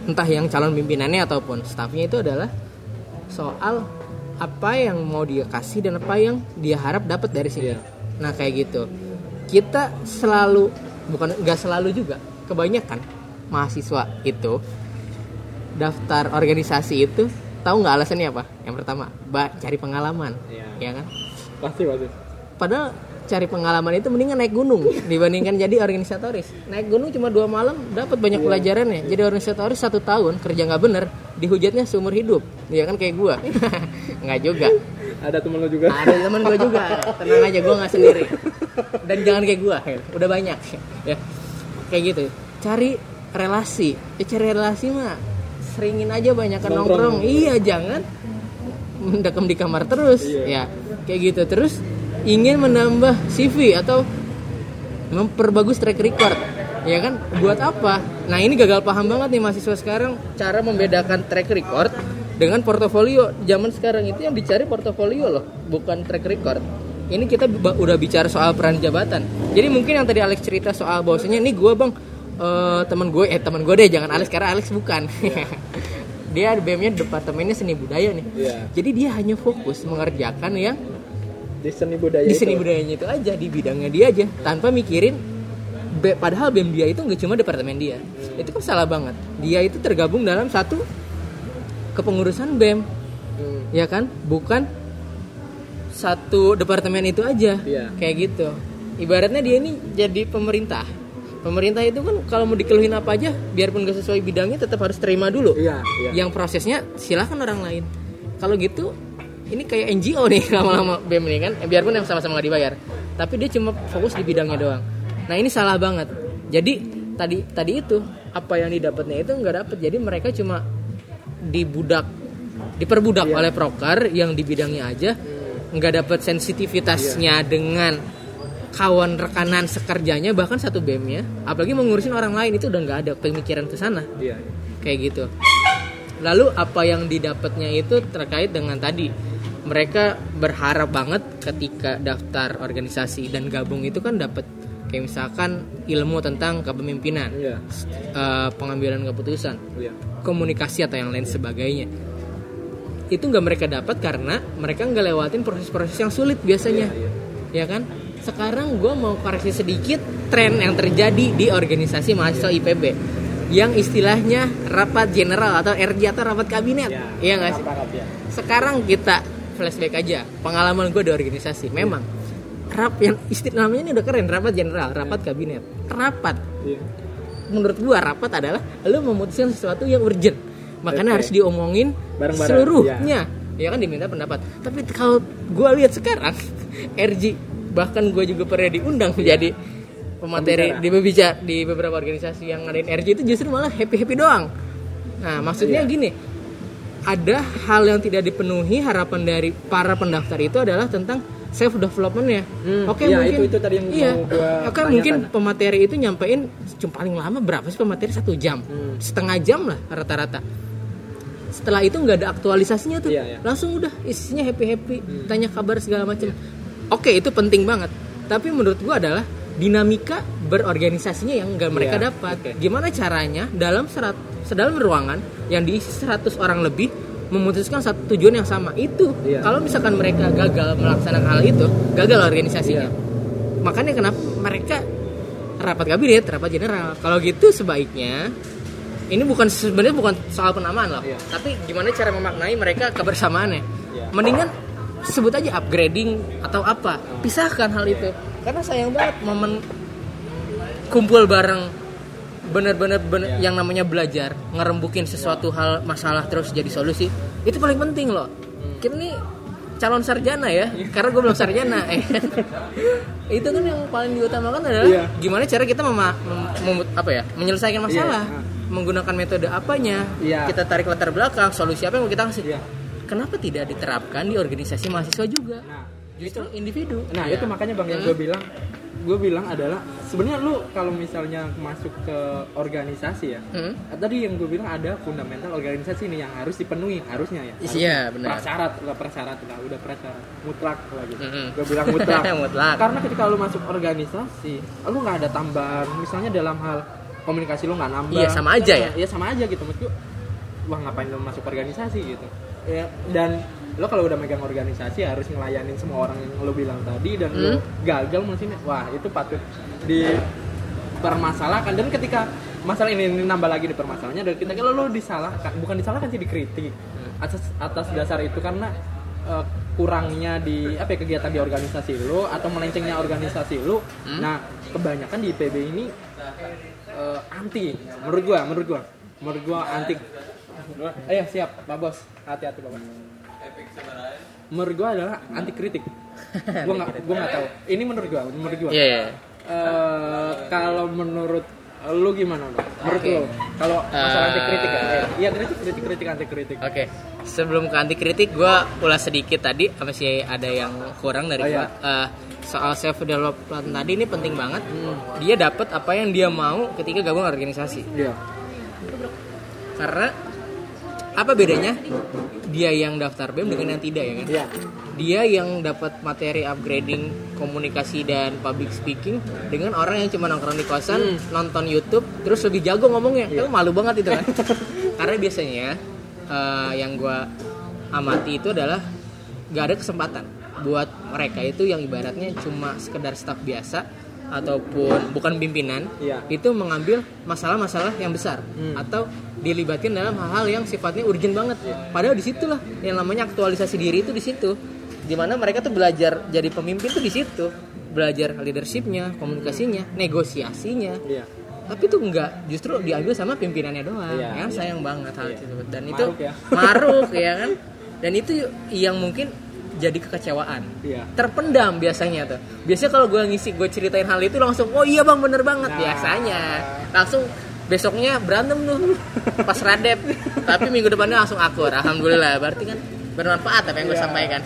S1: entah yang calon pimpinannya ataupun stafnya itu adalah soal apa yang mau dia kasih dan apa yang dia harap dapat dari sini.
S2: Iya.
S1: Nah kayak gitu. Kita selalu bukan nggak selalu juga kebanyakan mahasiswa itu daftar organisasi itu tahu nggak alasannya apa? Yang pertama, ba, cari pengalaman,
S2: Iya.
S1: ya kan?
S2: Pasti, pasti.
S1: Padahal cari pengalaman itu mendingan naik gunung dibandingkan jadi organisatoris. Naik gunung cuma dua malam dapat banyak pelajarannya. Jadi organisatoris satu tahun kerja nggak bener dihujatnya seumur hidup. Ya kan kayak gua. <laughs> nggak juga.
S2: Ada temen lo juga.
S1: Ada teman gua juga. Tenang aja gua nggak sendiri. Dan jangan kayak gua. Udah banyak. Ya. Kayak gitu. Cari relasi. Ya cari relasi mah seringin aja banyak
S2: Nongkrong.
S1: nongkrong. Iya, jangan mendekam di kamar terus
S2: Iya.
S1: ya kayak gitu terus ingin menambah CV atau memperbagus track record ya kan? Buat apa? Nah ini gagal paham banget nih mahasiswa sekarang cara membedakan track record dengan portofolio. Zaman sekarang itu yang dicari portofolio loh bukan track record. Ini kita udah bicara soal peran jabatan. Jadi mungkin yang tadi Alex cerita soal bahwasanya ini gue bang eh, teman gue eh teman gue deh jangan Alex karena Alex bukan. <laughs> Dia BM-nya departemennya seni budaya nih.
S2: Iya.
S1: jadi dia hanya fokus mengerjakan yang
S2: Di seni budaya
S1: di
S2: itu.
S1: seni budayanya itu aja di bidangnya dia aja. Tanpa mikirin B- padahal BEM dia itu nggak cuma departemen dia. Itu kan salah banget. Dia itu tergabung dalam satu kepengurusan BEM.
S2: Hmm.
S1: ya kan? Bukan satu departemen itu aja.
S2: Iya.
S1: kayak gitu. Ibaratnya dia ini jadi pemerintah. Pemerintah itu kan kalau mau dikeluhin apa aja biarpun gak sesuai bidangnya tetap harus terima dulu.
S2: Iya, iya.
S1: yang prosesnya silahkan orang lain. Kalau gitu ini kayak NGO nih <laughs> lama-lama BEM ini kan biarpun yang sama-sama nggak dibayar tapi dia cuma fokus di bidangnya doang nah ini salah banget jadi tadi tadi itu apa yang didapatnya itu nggak dapet jadi mereka cuma dibudak diperbudak
S2: Iya.
S1: oleh proker yang di bidangnya aja nggak dapet sensitivitasnya dengan kawan rekanan sekerjanya bahkan satu BEM-nya apalagi mau ngurusin orang lain itu udah nggak ada pemikiran ke sana
S2: Iya.
S1: kayak gitu. Lalu apa yang didapatnya itu terkait dengan tadi mereka berharap banget ketika daftar organisasi dan gabung itu kan dapat kayak misalkan ilmu tentang kepemimpinan,
S2: Iya.
S1: eh, pengambilan keputusan,
S2: Iya.
S1: komunikasi atau yang lain sebagainya. Itu nggak mereka dapat karena mereka nggak lewatin proses-proses yang sulit biasanya, ya kan? Sekarang gue mau koreksi sedikit tren yang terjadi di organisasi mahasiswa IPB yang istilahnya rapat general atau RJ atau rapat kabinet, iya nggak sih?
S2: Rapat, ya.
S1: Sekarang kita flashback aja. Pengalaman gue di organisasi, memang. Rap yang istilah namanya ini udah keren rapat general, rapat kabinet, rapat.
S2: Iya.
S1: menurut gua rapat adalah lu memutuskan sesuatu yang urgent. Makanya
S2: Oke.
S1: harus diomongin
S2: Bareng-bareng,
S1: seluruhnya. Ya kan diminta pendapat. Tapi kalau gua lihat sekarang <laughs> RG bahkan gua juga pernah diundang menjadi pemateri
S2: Pembicara.
S1: di berbicara di beberapa organisasi yang ngadain RG itu justru malah happy happy doang. Nah maksudnya
S2: Iya.
S1: gini ada hal yang tidak dipenuhi harapan dari para pendaftar itu adalah tentang self developmentnya.
S2: Hmm,
S1: Oke
S2: iya,
S1: mungkin
S2: itu- itu tadi yang
S1: iya. Oke
S2: tanyakan.
S1: mungkin pemateri itu nyampein cuma paling lama berapa sih pemateri satu jam,
S2: Hmm.
S1: setengah jam lah rata-rata. Setelah itu nggak ada aktualisasinya tuh,
S2: Iya, iya.
S1: langsung udah isinya happy happy, tanya kabar segala macam. Oke itu penting banget. Tapi menurut gua adalah dinamika berorganisasinya yang nggak mereka
S2: Iya,
S1: dapat.
S2: oke.
S1: Gimana caranya dalam serat, sedalam ruangan yang diisi 100 orang lebih memutuskan satu tujuan yang sama itu
S2: Iya.
S1: kalau misalkan mereka gagal melaksanakan hal itu gagal organisasinya
S2: Iya.
S1: makanya kenapa mereka rapat kabinet rapat general kalau gitu sebaiknya ini bukan sebenarnya bukan soal penamaan loh
S2: Iya.
S1: tapi gimana cara memaknai mereka kebersamaannya
S2: Iya.
S1: mendingan sebut aja upgrading atau apa pisahkan hal itu karena sayang banget momen kumpul bareng bener-bener bener-
S2: Iya.
S1: yang namanya belajar ngerembukin sesuatu hal masalah terus jadi solusi itu paling penting loh
S2: Hmm.
S1: kita nih calon sarjana ya karena gue belum sarjana eh. <laughs> itu kan yang paling diutamakan adalah
S2: Iya.
S1: gimana cara kita mema- mem- apa ya menyelesaikan masalah
S2: Iya.
S1: menggunakan metode apanya
S2: Iya.
S1: kita tarik latar belakang solusi apa yang mau kita kasih
S2: Iya.
S1: kenapa tidak diterapkan di organisasi mahasiswa juga
S2: Nah,
S1: justru individu
S2: Nah
S1: Iya.
S2: itu makanya bang yang gue bilang, gue bilang adalah sebenarnya lu kalau misalnya masuk ke organisasi ya,
S1: Hmm?
S2: tadi yang gue bilang ada fundamental organisasi nih yang harus dipenuhi harusnya ya. Harus
S1: Iya, benar.
S2: Prasyarat lah prasyarat lah, udah prasyarat mutlak lagi.
S1: Mm-mm.
S2: Gue bilang mutlak. <laughs>
S1: Mutlak.
S2: Karena ketika lu masuk organisasi, lu nggak ada tambahan, misalnya dalam hal komunikasi lu nggak nambah.
S1: Iya, sama aja ya?
S2: Iya sama aja gitu maksudku. Wah ngapain lu masuk organisasi gitu? Ya, dan lo kalau udah megang organisasi harus ngelayanin semua orang yang lo bilang tadi dan lo
S1: Hmm.
S2: gagal mungkin. Wah itu patut dipermasalahkan. Dan ketika masalah ini, ini nambah lagi di permasalahannya dan ketika lo, lo disalahkan bukan disalahkan sih dikritik atas atas dasar itu karena eh, kurangnya di apa ya, kegiatan di organisasi lo atau melencengnya organisasi lo.
S1: Hmm.
S2: nah kebanyakan di IPB ini eh, anti menurut gua menurut gua menurut gua anti. Ayo siap pak bos. Hati-hati pak bos menurut gua adalah anti kritik <laughs> gua nggak gua nggak tahu ini menurut gua menurut gua
S1: Iya, iya.
S2: Eh, kalau menurut lu gimana lo? Menurut
S1: Oke.
S2: lu kalau masalah
S1: Eh,
S2: anti kritik ya? Eh, Iya kritik kritik kritik anti kritik.
S1: Oke, sebelum ke anti kritik, gue ulas sedikit tadi apa sih ada yang kurang dari
S2: Oh,
S1: gue.
S2: iya.
S1: Eh, soal self development tadi ini penting banget. Dia dapat apa yang dia mau ketika gabung organisasi.
S2: Iya.
S1: Karena apa bedanya dia yang daftar BEM dengan yang tidak ya kan?
S2: Iya.
S1: Dia yang dapat materi upgrading komunikasi dan public speaking dengan orang yang cuma nongkrong di kosan, nonton YouTube, terus lebih jago ngomongnya. Itu malu banget itu kan. <laughs> Karena biasanya eh, yang gua amati itu adalah gak ada kesempatan buat mereka itu yang ibaratnya cuma sekedar staf biasa ataupun bukan pimpinan
S2: Iya.
S1: itu mengambil masalah-masalah yang besar atau dilibatkan dalam hal-hal yang sifatnya urgent banget. Padahal di situlah yang namanya aktualisasi diri itu di situ. Di mana mereka tuh belajar jadi pemimpin tuh di situ, belajar leadershipnya, komunikasinya, negosiasinya.
S2: Iya.
S1: Tapi tuh enggak, justru diambil sama pimpinannya doang.
S2: Iya,
S1: yang
S2: iya.
S1: sayang banget hal
S2: Iya.
S1: tersebut. Dan
S2: Maruk
S1: itu
S2: ya.
S1: maruk <laughs> ya kan. Dan itu yang mungkin jadi kekecewaan.
S2: Iya.
S1: terpendam biasanya tuh. Biasanya kalau gue ngisi gue ceritain hal itu langsung oh iya bang bener banget.
S2: Nah.
S1: biasanya. Langsung besoknya berantem tuh. Pas radep. Tapi minggu depannya langsung akur. Alhamdulillah. Berarti kan bermanfaat apa yang gue
S2: Iya.
S1: sampaikan.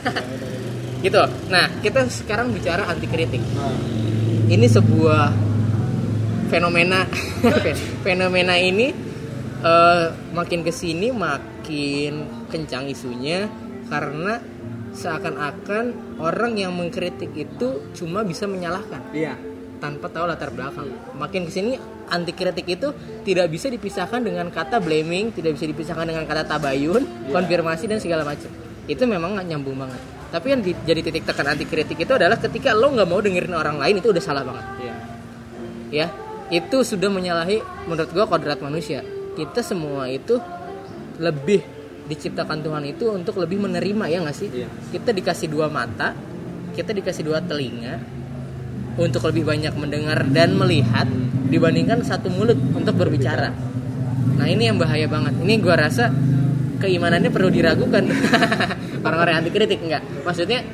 S1: Gitu. Nah kita sekarang bicara anti kritik
S2: Nah,
S1: ini sebuah fenomena. <laughs> Fenomena ini eh, makin ke sini makin kencang isunya karena seakan-akan orang yang mengkritik itu cuma bisa menyalahkan
S2: Iya.
S1: tanpa tahu latar belakang. Makin ke sini anti kritik itu tidak bisa dipisahkan dengan kata blaming, tidak bisa dipisahkan dengan kata tabayun, konfirmasi dan segala macam. Itu memang nggak nyambung banget. Tapi yang di- jadi titik tekan anti kritik itu adalah ketika lo nggak mau dengerin orang lain itu udah salah banget
S2: Iya.
S1: ya itu sudah menyalahi menurut gua kodrat manusia kita semua itu lebih diciptakan Tuhan itu untuk lebih menerima ya nggak sih?
S2: Iya.
S1: kita dikasih dua mata kita dikasih dua telinga untuk lebih banyak mendengar dan melihat dibandingkan satu mulut untuk berbicara. Nah ini yang bahaya banget. Ini gua rasa keimanannya perlu diragukan. <laughs> Orang-orang anti kritik enggak maksudnya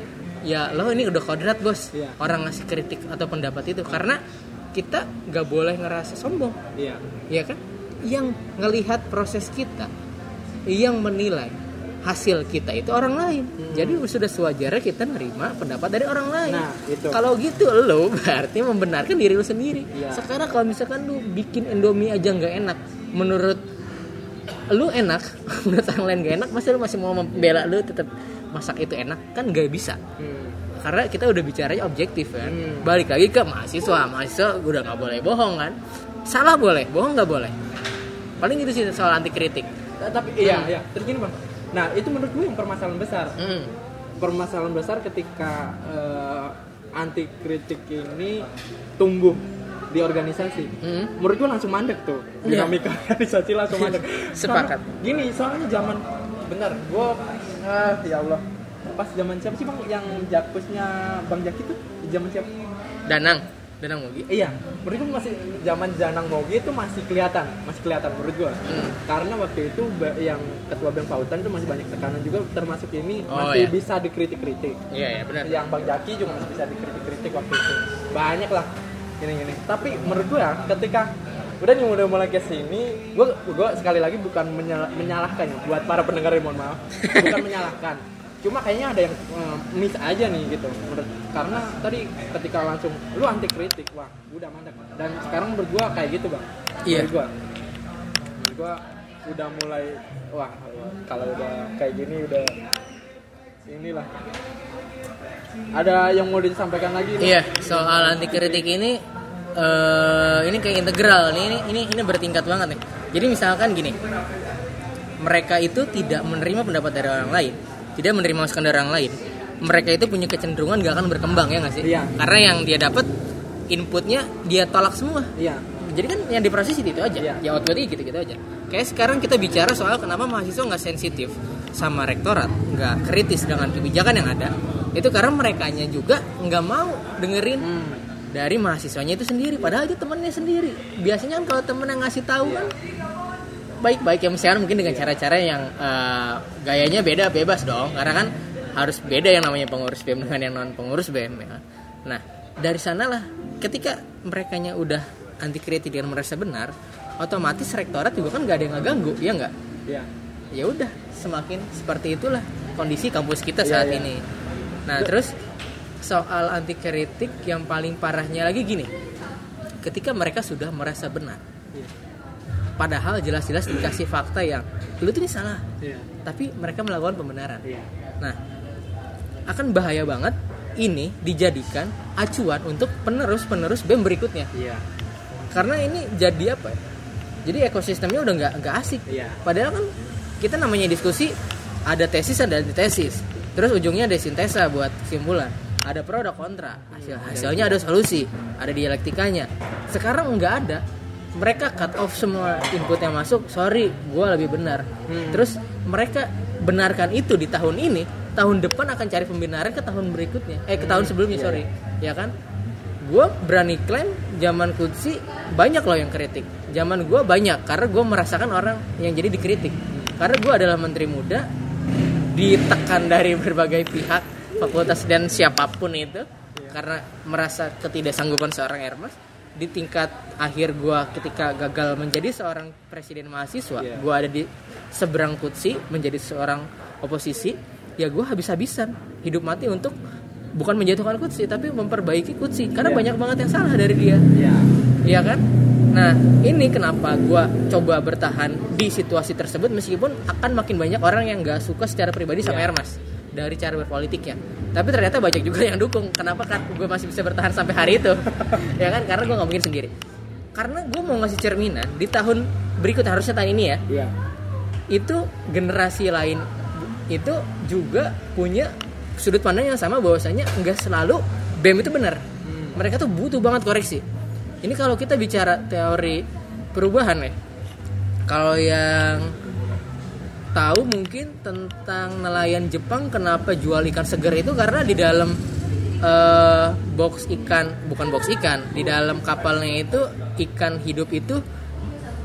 S1: ya lo ini udah kodrat bos.
S2: Iya.
S1: orang ngasih kritik atau pendapat itu. Karena kita nggak boleh ngerasa sombong.
S2: Iya.
S1: ya kan? Yang ngelihat proses kita yang menilai hasil kita itu orang lain. Jadi sudah sewajarnya kita nerima pendapat dari orang lain.
S2: Nah, itu.
S1: kalau gitu lo berarti membenarkan diri lo sendiri.
S2: Iya.
S1: sekarang kalau misalkan lu bikin indomie aja nggak enak menurut lu enak <laughs> menurut orang lain gak enak masa lu masih mau membela lu tetap masak itu enak? Kan nggak bisa.
S2: Hmm.
S1: karena kita udah bicaranya objektif kan?
S2: Hmm.
S1: balik lagi ke mahasiswa. Mahasiswa udah nggak boleh bohong kan? Salah boleh bohong nggak boleh. Paling itu sih soal anti kritik
S2: tapi iya, iya. Terus gini, Bang. Nah, itu menurut gue yang permasalahan besar.
S1: hmm.
S2: Permasalahan besar ketika eh, anti kritik ini tumbuh di organisasi.
S1: Hmm.
S2: Menurut gue langsung mandek tuh.
S1: Iya.
S2: Dinamika <laughs> organisasi langsung mandek. <laughs>
S1: Sepakat.
S2: Soalnya- gini, soalnya zaman benar, gue ah ya Allah. Pas zaman siapa sih Bang yang jakusnya Bang Jaki tuh? Zaman siapa?
S1: Danang Danang Mogi
S2: Iya, menurut gue masih zaman Janang Mogi itu masih kelihatan, masih kelihatan menurut gue.
S1: Hmm.
S2: Karena waktu itu yang ketua BEM Pautan itu masih banyak tekanan juga termasuk ini
S1: Oh,
S2: masih
S1: iya.
S2: bisa dikritik-kritik.
S1: iya iya benar
S2: Yang Bang Jaki juga masih bisa dikritik-kritik waktu itu. Banyak lah gini-gini. Tapi menurut gue ya ketika udah nih udah mulai ke sini, gue gue sekali lagi bukan menyala- menyalahkan ya buat para pendengar mohon maaf, <laughs> bukan menyalahkan. Cuma kayaknya ada yang eh, miss aja nih gitu. Menurut, karena tadi ketika langsung lu anti kritik, wah udah mantap. Dan sekarang gue kayak gitu bang.
S1: Iya.
S2: Gue, menurut gue udah mulai wah kalau udah kayak gini udah inilah ada yang mau disampaikan lagi?
S1: Iya, soal anti kritik ini eh ini kayak integral nih. Ini ini ini bertingkat banget nih. Jadi misalkan gini. Mereka itu tidak menerima pendapat dari orang lain, tidak menerima masukan dari orang lain. Mereka itu punya kecenderungan gak akan berkembang ya nggak sih?
S2: Iya.
S1: Karena yang dia dapat inputnya dia tolak semua.
S2: iya
S1: Jadi kan yang diproses itu, aja.
S2: Iya.
S1: Ya outputnya gitu-gitu aja. Kayak sekarang kita bicara soal kenapa mahasiswa nggak sensitif sama rektorat, nggak kritis dengan kebijakan yang ada. Itu karena mereka juga nggak mau dengerin
S2: Hmm.
S1: dari mahasiswanya itu sendiri. Padahal itu temennya sendiri. Biasanya kan kalau temen yang ngasih tahu kan baik-baik ya misalnya mungkin dengan cara-cara yang eh, gayanya beda bebas dong. Karena kan harus beda yang namanya pengurus BEM dengan yang non pengurus BEM. ya. Nah dari sanalah ketika mereka udah anti kritik dan merasa benar, otomatis rektorat juga kan nggak ada yang ngeganggu, ya nggak?
S2: iya
S1: ya udah semakin seperti itulah kondisi kampus kita
S2: Iya,
S1: saat
S2: iya.
S1: ini. Nah terus soal anti kritik yang paling parahnya lagi gini, ketika mereka sudah merasa benar,
S2: iya
S1: padahal jelas-jelas dikasih fakta yang lu tuh ini salah,
S2: iya
S1: tapi mereka melakukan pembenaran.
S2: iya
S1: Nah akan bahaya banget ini dijadikan acuan untuk penerus-penerus BEM berikutnya,
S2: iya
S1: karena ini jadi apa? ya? Jadi ekosistemnya udah nggak nggak asik.
S2: iya
S1: Padahal kan kita namanya diskusi ada tesis ada antitesis. Terus ujungnya ada sintesa buat kesimpulan. Ada pro ada kontra. Hasil hasilnya ada solusi, ada dialektikanya. Sekarang nggak ada. Mereka cut off semua input yang masuk. Sorry, gue lebih benar.
S2: Hmm.
S1: Terus mereka benarkan itu di tahun ini. Tahun depan akan cari pembenaran ke tahun berikutnya. Eh ke tahun sebelumnya
S2: Iya,
S1: sorry. Ya kan? gue berani klaim zaman kutsi banyak loh yang kritik zaman gue banyak karena gue merasakan orang yang jadi dikritik karena gue adalah menteri muda ditekan dari <laughs> berbagai pihak fakultas dan siapa pun itu karena merasa ketidaksanggupan seorang Ermas di tingkat akhir gue ketika gagal menjadi seorang presiden mahasiswa
S2: Iya.
S1: gue ada di seberang kutsi menjadi seorang oposisi ya gue habis-habisan hidup mati untuk bukan menjatuhkan kutsi tapi memperbaiki kutsi karena
S2: Iya.
S1: banyak banget yang salah dari dia
S2: iya
S1: Iya kan? Nah, ini kenapa gua coba bertahan di situasi tersebut meskipun akan makin banyak orang yang nggak suka secara pribadi sama
S2: Iya.
S1: Ermas dari cara berpolitiknya. Tapi ternyata banyak juga yang dukung. Kenapa kan gue masih bisa bertahan sampai hari itu? <laughs> ya kan? Karena gue nggak mungkin sendiri. Karena gue mau ngasih cerminan di tahun berikut harusnya tahun ini ya.
S2: iya
S1: Itu generasi lain itu juga punya sudut pandang yang sama bahwasanya nggak selalu BEM itu benar.
S2: Hmm.
S1: Mereka tuh butuh banget koreksi. Ini kalau kita bicara teori perubahan ya. Kalau yang tahu mungkin tentang nelayan Jepang kenapa jual ikan segar itu karena di dalam eh, box ikan bukan box ikan di dalam kapalnya itu ikan hidup itu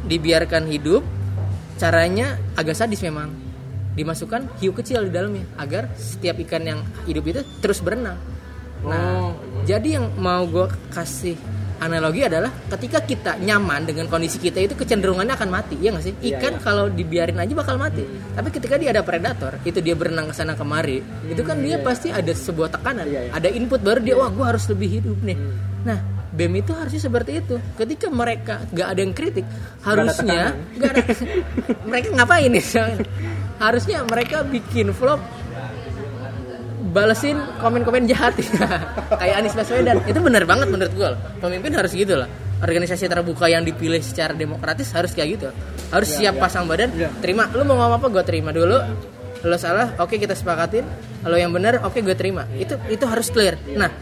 S1: dibiarkan hidup caranya agak sadis memang dimasukkan hiu kecil di dalamnya agar setiap ikan yang hidup itu terus berenang nah
S2: Oh.
S1: jadi yang mau gue kasih analogi adalah ketika kita nyaman dengan kondisi kita itu kecenderungannya akan mati ya nggak sih?
S2: Iya,
S1: ikan
S2: iya.
S1: kalau dibiarin aja bakal mati. Tapi ketika dia ada predator itu dia berenang ke sana kemari itu kan dia
S2: iya, iya.
S1: pasti ada sebuah tekanan
S2: Iya,
S1: ada input baru dia wah gue harus lebih hidup nih.
S2: Hmm.
S1: nah BEM itu harusnya seperti itu. Ketika mereka nggak ada yang kritik harusnya nggak ada, <laughs> mereka ngapain nih? <laughs> Harusnya mereka bikin vlog balesin komen-komen jahat. <laughs> Kayak Anies Baswedan. Itu benar banget menurut gue loh. pemimpin harus gitu lah organisasi terbuka yang dipilih secara demokratis harus kayak gitu. Harus
S2: Ya,
S1: siap
S2: ya.
S1: pasang badan.
S2: Ya.
S1: terima. Lu mau ngomong apa gue terima dulu. Lo salah oke kita sepakatin. Lo yang benar oke gue terima. Itu itu harus clear. Nah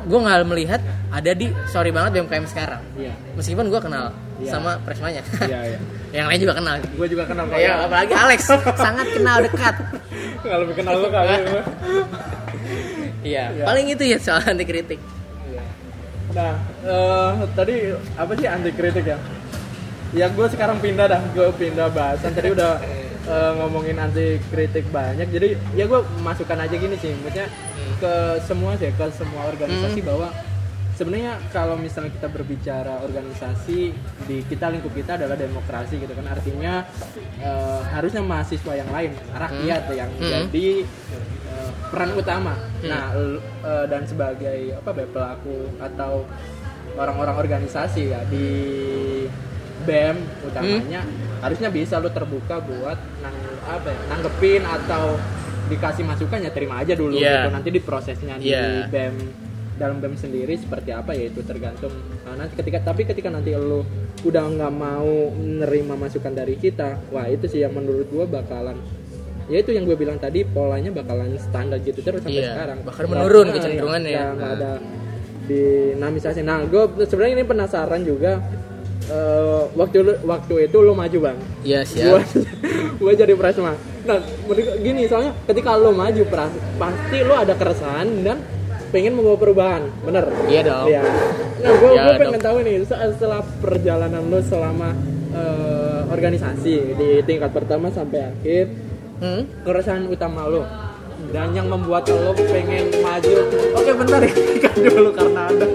S1: gue nggak melihat ada di sorry banget BMKM sekarang
S2: iya
S1: meskipun gue kenal
S2: Iya.
S1: sama presmanya
S2: iya iya <laughs>
S1: yang lain juga kenal
S2: gue juga kenal
S1: ya apalagi Alex sangat kenal dekat <laughs>
S2: lebih kenal lo kali <laughs>
S1: Iya,
S2: Iya.
S1: paling itu ya soal anti kritik.
S2: Iya. Nah, eh, tadi apa sih anti kritik ya? Ya gue sekarang pindah dah, gue pindah bahasan. Tadi udah eh, ngomongin anti kritik banyak, jadi ya gue masukkan aja gini sih, maksudnya ke semua sih, ke semua organisasi bahwa sebenarnya kalau misalnya kita berbicara organisasi di kita lingkup kita adalah demokrasi gitu kan, artinya eh, harusnya mahasiswa yang lain, rakyat yang
S1: Hmm.
S2: jadi eh, peran utama. Nah, l- eh, dan sebagai apa pelaku atau orang-orang organisasi ya di BEM utamanya harusnya bisa lo terbuka buat nang, apa ya, nanggepin atau dikasih masukan ya terima aja dulu
S1: Iya.
S2: gitu. Nanti di prosesnya di
S1: Iya.
S2: BEM dalam BEM sendiri seperti apa ya itu tergantung Nah, nanti ketika tapi ketika nanti lo udah nggak mau menerima masukan dari kita wah itu sih yang menurut gua bakalan ya itu yang gue bilang tadi polanya bakalan standar gitu terus sampai
S1: Iya,
S2: sekarang
S1: bahkan menurun
S2: Nah,
S1: kecenderungannya
S2: ya,
S1: ya.
S2: nggak ada dinamisasi nah gue sebenarnya ini penasaran juga eh, waktu lu- waktu itu lo maju bang
S1: Iya
S2: gua
S1: siap. <laughs>
S2: gua jadi prasma nah gini soalnya ketika lo maju pasti lo ada keresahan dan pengen membawa perubahan bener
S1: Iya dong.
S2: Iya. nah gue
S1: Ya,
S2: pengen
S1: dong.
S2: tahu nih se- setelah perjalanan lo selama eh, organisasi di tingkat pertama sampai akhir
S1: Hmm?
S2: keresahan utama lo dan yang membuat lo pengen maju oke bentar <laughs> ya dulu karena ada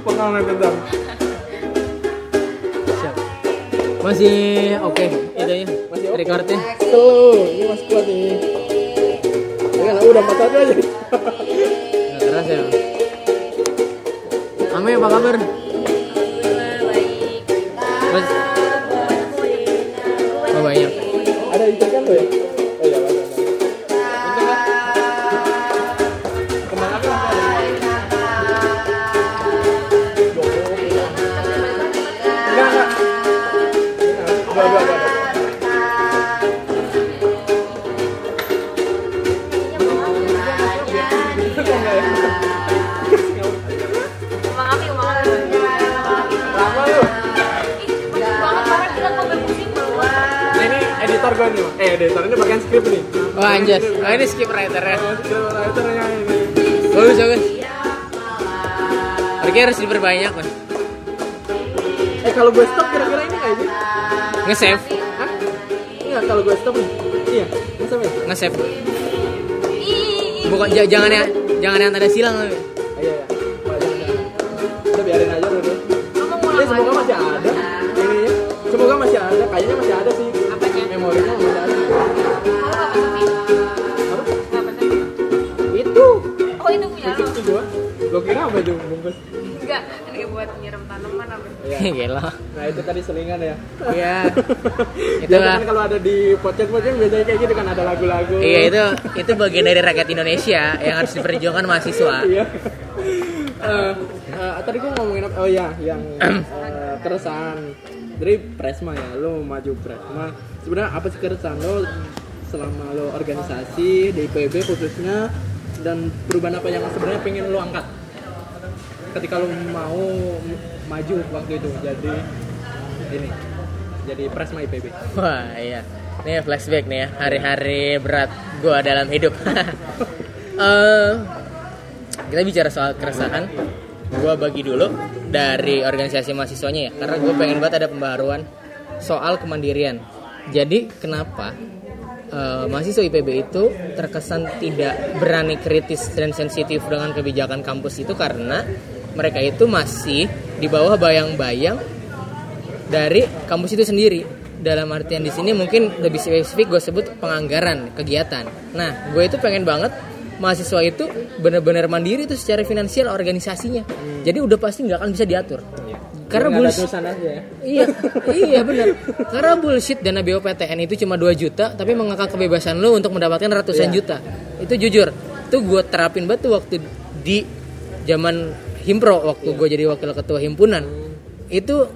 S2: pengalaman bentar
S1: Siap. Masih oke itu ya.
S2: Masih oke.
S1: Recordnya.
S2: Tuh, ini masih kuat ini. Ya udah empat satu aja.
S1: Nggak keras ya. Ame apa kabar? Terus Oh banyak.
S2: Ada itu kan lo ya? Gue nih. Eh, editor ini bagian skrip nih.
S1: Wah anjas. Oh ini skip writer ya.
S2: Oh, editornya ini.
S1: Bagus bagus. Harga harus diperbanyak kan.
S2: Eh, kalau gue stop kira-kira ini kayak sih?
S1: Nge-save,
S2: Hah? Enggak, kalau gue stop nih. Iya, masa ya?
S1: nge-save. Bukan jangan ya, jangan yang tanda silang. Tapi.
S4: Enggak, ini buat nyiram tanaman apa?
S2: Iya.
S1: Gila.
S2: Nah, itu tadi selingan ya.
S1: Iya. <laughs>
S2: Itu kan kalau ada di podcast-podcast biasanya kayak gitu kan ada lagu-lagu.
S1: Iya itu itu bagian dari rakyat Indonesia yang harus diperjuangkan mahasiswa. <laughs>
S2: Iya. Eh, eh, tadi gua ngomongin apa? Oh ya, yang eh, keresahan dari Presma ya. Lo maju Presma. Sebenarnya apa sih keresahan lo selama lo organisasi di IPB khususnya dan perubahan apa yang sebenarnya pengen lo angkat? Ketika lo mau maju waktu itu jadi ini jadi Presma IPB.
S1: Wah iya. Ini flashback nih ya hari-hari berat gua dalam hidup. <laughs> Eh, kita bicara soal keresahan. Gua bagi dulu dari organisasi mahasiswanya ya, karena gue pengen banget ada pembaharuan soal kemandirian. Jadi kenapa eh, mahasiswa IPB itu terkesan tidak berani kritis dan sensitif dengan kebijakan kampus itu karena mereka itu masih di bawah bayang-bayang dari kampus itu sendiri. Dalam artian di sini mungkin lebih spesifik gue sebut penganggaran kegiatan. Nah gue itu pengen banget mahasiswa itu benar-benar mandiri tuh secara finansial organisasinya. Jadi udah pasti nggak akan bisa diatur. Karena
S2: Nggak ada
S1: bullshit
S2: aja ya.
S1: iya <laughs> iya benar karena bullshit dana BOPTN itu cuma 2 juta tapi mengangkat kebebasan lo untuk mendapatkan ratusan
S2: Iya.
S1: juta. Itu jujur itu gue terapin banget tuh waktu di zaman himpro waktu gue jadi wakil ketua himpunan. Itu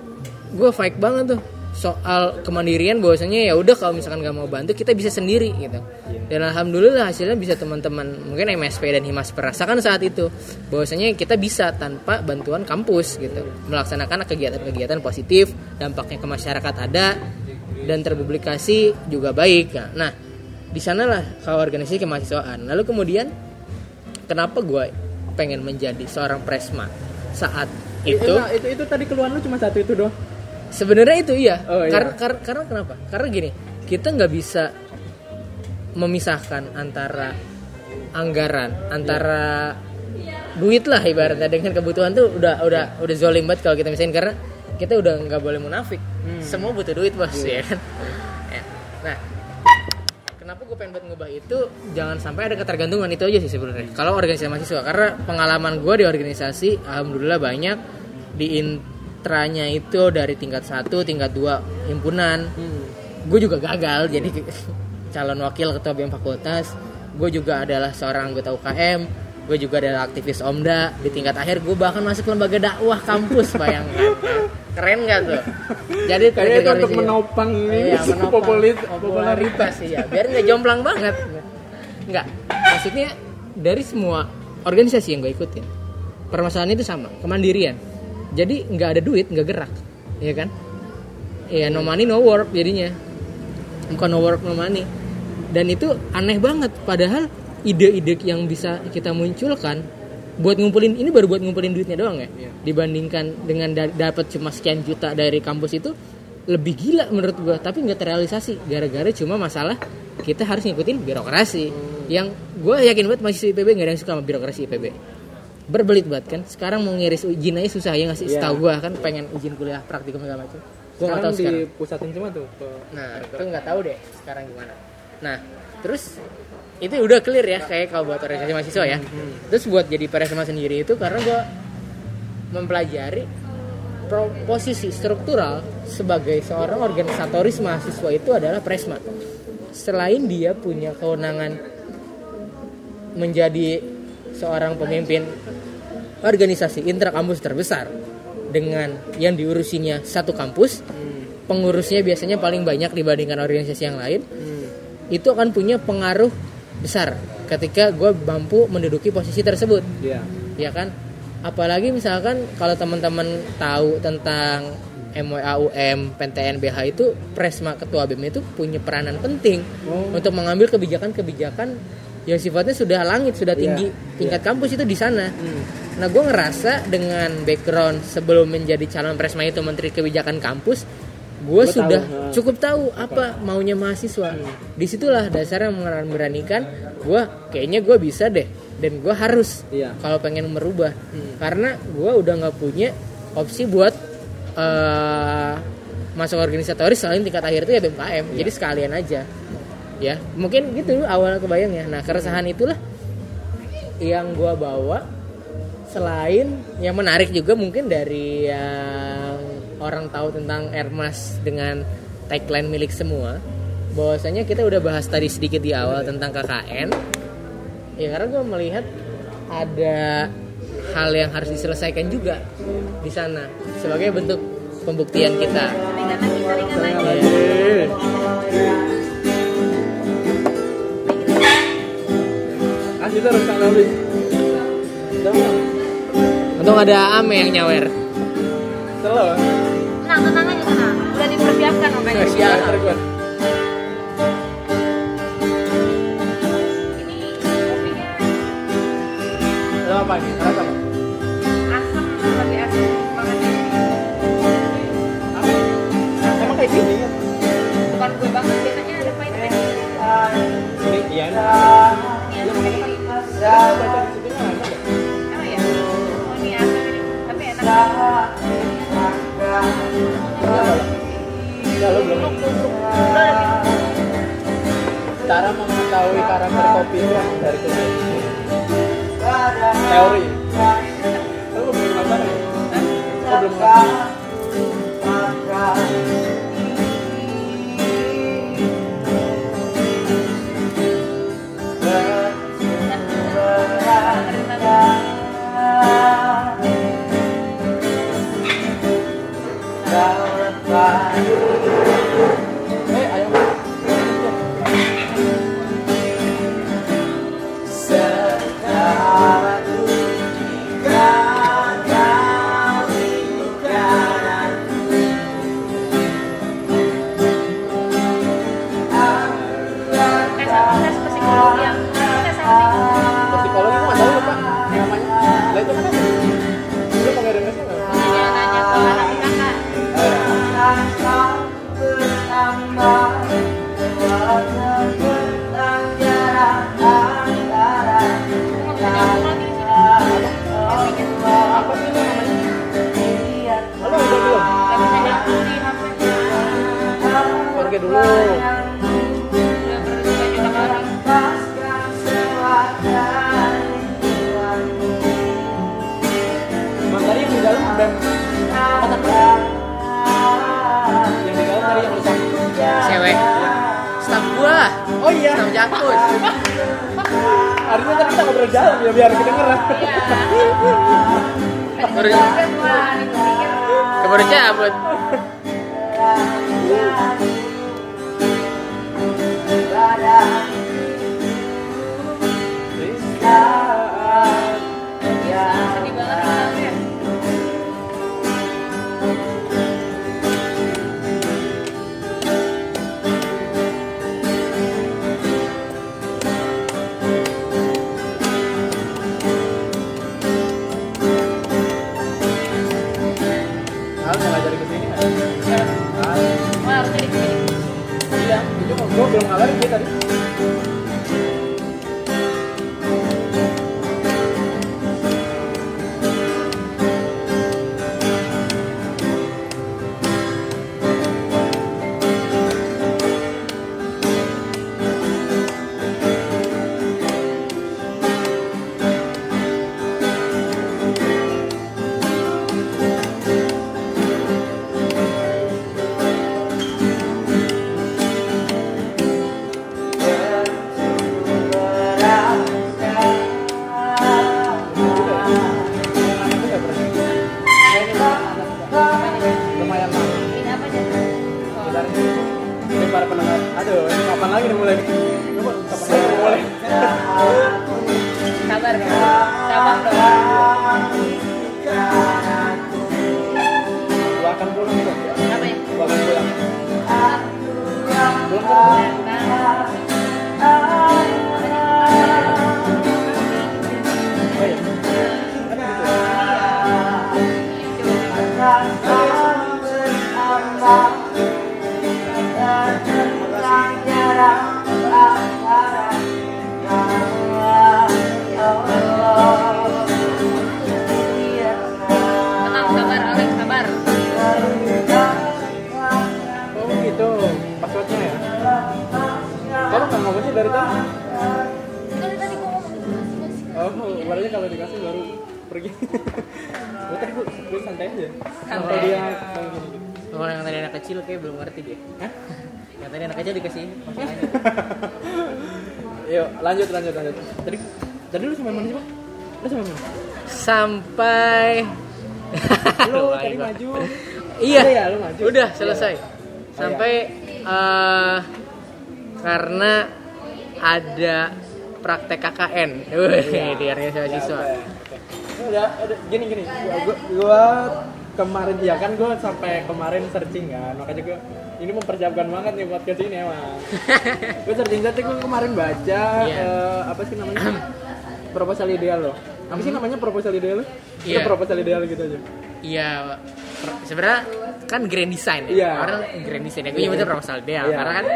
S1: gue fight banget tuh. Soal kemandirian bahwasanya ya udah kalau misalkan nggak mau bantu kita bisa sendiri gitu. Dan alhamdulillah hasilnya bisa teman-teman mungkin MSP dan Himas perasakan saat itu. Bahwasanya kita bisa tanpa bantuan kampus gitu. Melaksanakan kegiatan-kegiatan positif dampaknya ke masyarakat ada dan terpublikasi juga baik. Nah di sanalah kalau organisasi kemahasiswaan. Lalu kemudian kenapa gue pengen menjadi seorang presma saat itu
S2: Nah, itu itu tadi keluhan lu cuma satu itu doang.
S1: sebenarnya itu iya.
S2: Oh, iya.
S1: Karena, karena karena kenapa? Karena gini, kita nggak bisa memisahkan antara anggaran, antara duit lah ibaratnya dengan kebutuhan tuh udah udah udah zolim banget kalau kita misalnya karena kita udah nggak boleh munafik. Semua butuh duit bos ya kan. Ya. Nah, kenapa gue pengen buat ngubah itu? Jangan sampai ada ketergantungan itu aja sih sebenarnya. Kalau organisasi mahasiswa karena pengalaman gue di organisasi alhamdulillah banyak. Di intranya itu dari tingkat satu tingkat dua himpunan. Gue juga gagal jadi <laughs> calon wakil ketua BEM fakultas. Gue juga adalah seorang anggota UKM gue juga adalah aktivis Omda. Di tingkat akhir gue bahkan masuk lembaga dakwah kampus bayangkan <laughs> keren gak tuh? <laughs> Jadi
S2: Kayaknya itu untuk menopang ini
S1: Iya, menopang
S2: populis
S1: popularitas iya. Biar nggak jomplang banget. Nggak. Maksudnya dari semua organisasi yang gue ikutin permasalahan itu sama kemandirian. Jadi nggak ada duit nggak gerak ya kan? Ya no money no work jadinya. Bukan no work no money. Dan itu aneh banget padahal ide-ide yang bisa kita munculkan buat ngumpulin ini baru buat ngumpulin duitnya doang ya?
S2: Iya.
S1: dibandingkan dengan da- dapat cuma sekian juta dari kampus itu lebih gila menurut gua. Tapi nggak terrealisasi. Gara-gara cuma masalah kita harus ngikutin birokrasi. Yang gue yakin banget mahasiswa IPB nggak ada yang suka sama birokrasi IPB berbelit banget kan? Sekarang mau ngiris izin aja susah ya nggak sih?
S2: Iya.
S1: setahu gua kan pengen izin kuliah praktikum segala macam. Gue nggak tahu
S2: sekarang.
S1: sekarang
S2: dipusatin semua tuh ke
S1: Nah, itu nggak tahu deh sekarang gimana. Nah, terus itu udah clear ya kayak kalau buat organisasi mahasiswa ya. Terus buat jadi Presma sendiri itu karena gua mempelajari posisi struktural sebagai seorang organisatoris mahasiswa itu adalah Presma. Selain dia punya kewenangan menjadi seorang pemimpin organisasi intrakampus terbesar dengan yang diurusinya satu kampus pengurusnya biasanya paling banyak dibandingkan organisasi yang lain itu akan punya pengaruh besar ketika gue mampu menduduki posisi tersebut
S2: Iya.
S1: ya kan apalagi misalkan kalau teman-teman tahu tentang MWAUM, PTN BH itu Presma Ketua BEM itu punya peranan penting
S2: Oh.
S1: untuk mengambil kebijakan-kebijakan yang sifatnya sudah langit, sudah
S2: Iya,
S1: tinggi tingkat kampus itu di sana.
S2: Hmm.
S1: Nah, gue ngerasa dengan background sebelum menjadi calon Presma itu Menteri Kebijakan Kampus, gue sudah
S2: tahu,
S1: cukup tahu apa maunya mahasiswa. Di situlah dasarnya memberanikan gue kayaknya gue bisa deh dan gue harus
S2: Iya.
S1: kalau pengen merubah. Karena gue udah nggak punya opsi buat eh, masuk organisatoris selain tingkat akhir itu ya BMKM. Jadi sekalian aja. Ya mungkin gitu awal kebayang ya. Nah keresahan itulah yang gue bawa. Selain yang menarik juga mungkin dari yang orang tahu tentang Ermas dengan tagline milik semua bahwasanya kita udah bahas tadi sedikit di awal tentang KKN ya karena gue melihat ada hal yang harus diselesaikan juga di sana sebagai bentuk pembuktian kita
S2: Lauli. Jangan.
S1: untung ada Ame yang nyawer
S2: Selo. Gua.
S4: Ini
S2: apa nih? Rasa apa?
S4: asam, lebih asam banget.
S2: Apa? Emang kayak gini ya?
S4: Bukan gue banget, biasanya ada pahit-pahit.
S2: Ini iya.
S4: Yang ini.
S2: Baca di situ nggak ada.
S4: Emang ya? Oh, ini asam ini. Tapi enak.
S2: Ya, lo belum. Cara mengetahui karakter kopi itu emang dari kulit. Teori. Lo belum ngabar ya? Lo belum ngabar.
S1: Cewek. Staff gua
S2: Oh iya.
S1: staff jakus <laughs>
S2: Harusnya tadi kita ngobrol dalam ya biar kedengeran.
S1: baru baru cabut
S2: belum ngabarin dia tadi.
S4: Oh,
S2: barunya kalau dikasih baru pergi. Gue tadi gue santai aja.
S1: Santai.
S2: Dia
S1: kalau yang tadi anak kecil kayak belum ngerti dia
S2: Hah? <laughs>
S1: yang tadi anak kecil dikasih <laughs>
S2: Yuk, lanjut lanjut lanjut. Tadi tadi lu sampai mana sih, Bang? Lu sampai mana?
S1: sampai <laughs>
S2: Lu tadi maju.
S1: iya
S2: Udah ya, lu maju.
S1: udah selesai
S2: Iya.
S1: sampai eh, karena ada praktek KKN Wih, di organisasi siswa
S2: Iya. Udah, udah gini gini. Gua, gua, gua kemarin ya kan gue sampai kemarin searching kan makanya gue ini mempersiapkan banget nih podcast ini emang <laughs> gue searching searching gue kemarin baca
S1: Iya.
S2: eh, apa sih namanya proposal ideal lo apa sih namanya proposal ideal
S1: Iya.
S2: Proposal ideal gitu aja
S1: Iya, sebenarnya kan grand design ya.
S2: Iya.
S1: Orang grand design ya. Gue
S2: Iya.
S1: nyebutnya proposal ideal
S2: Iya.
S1: karena kan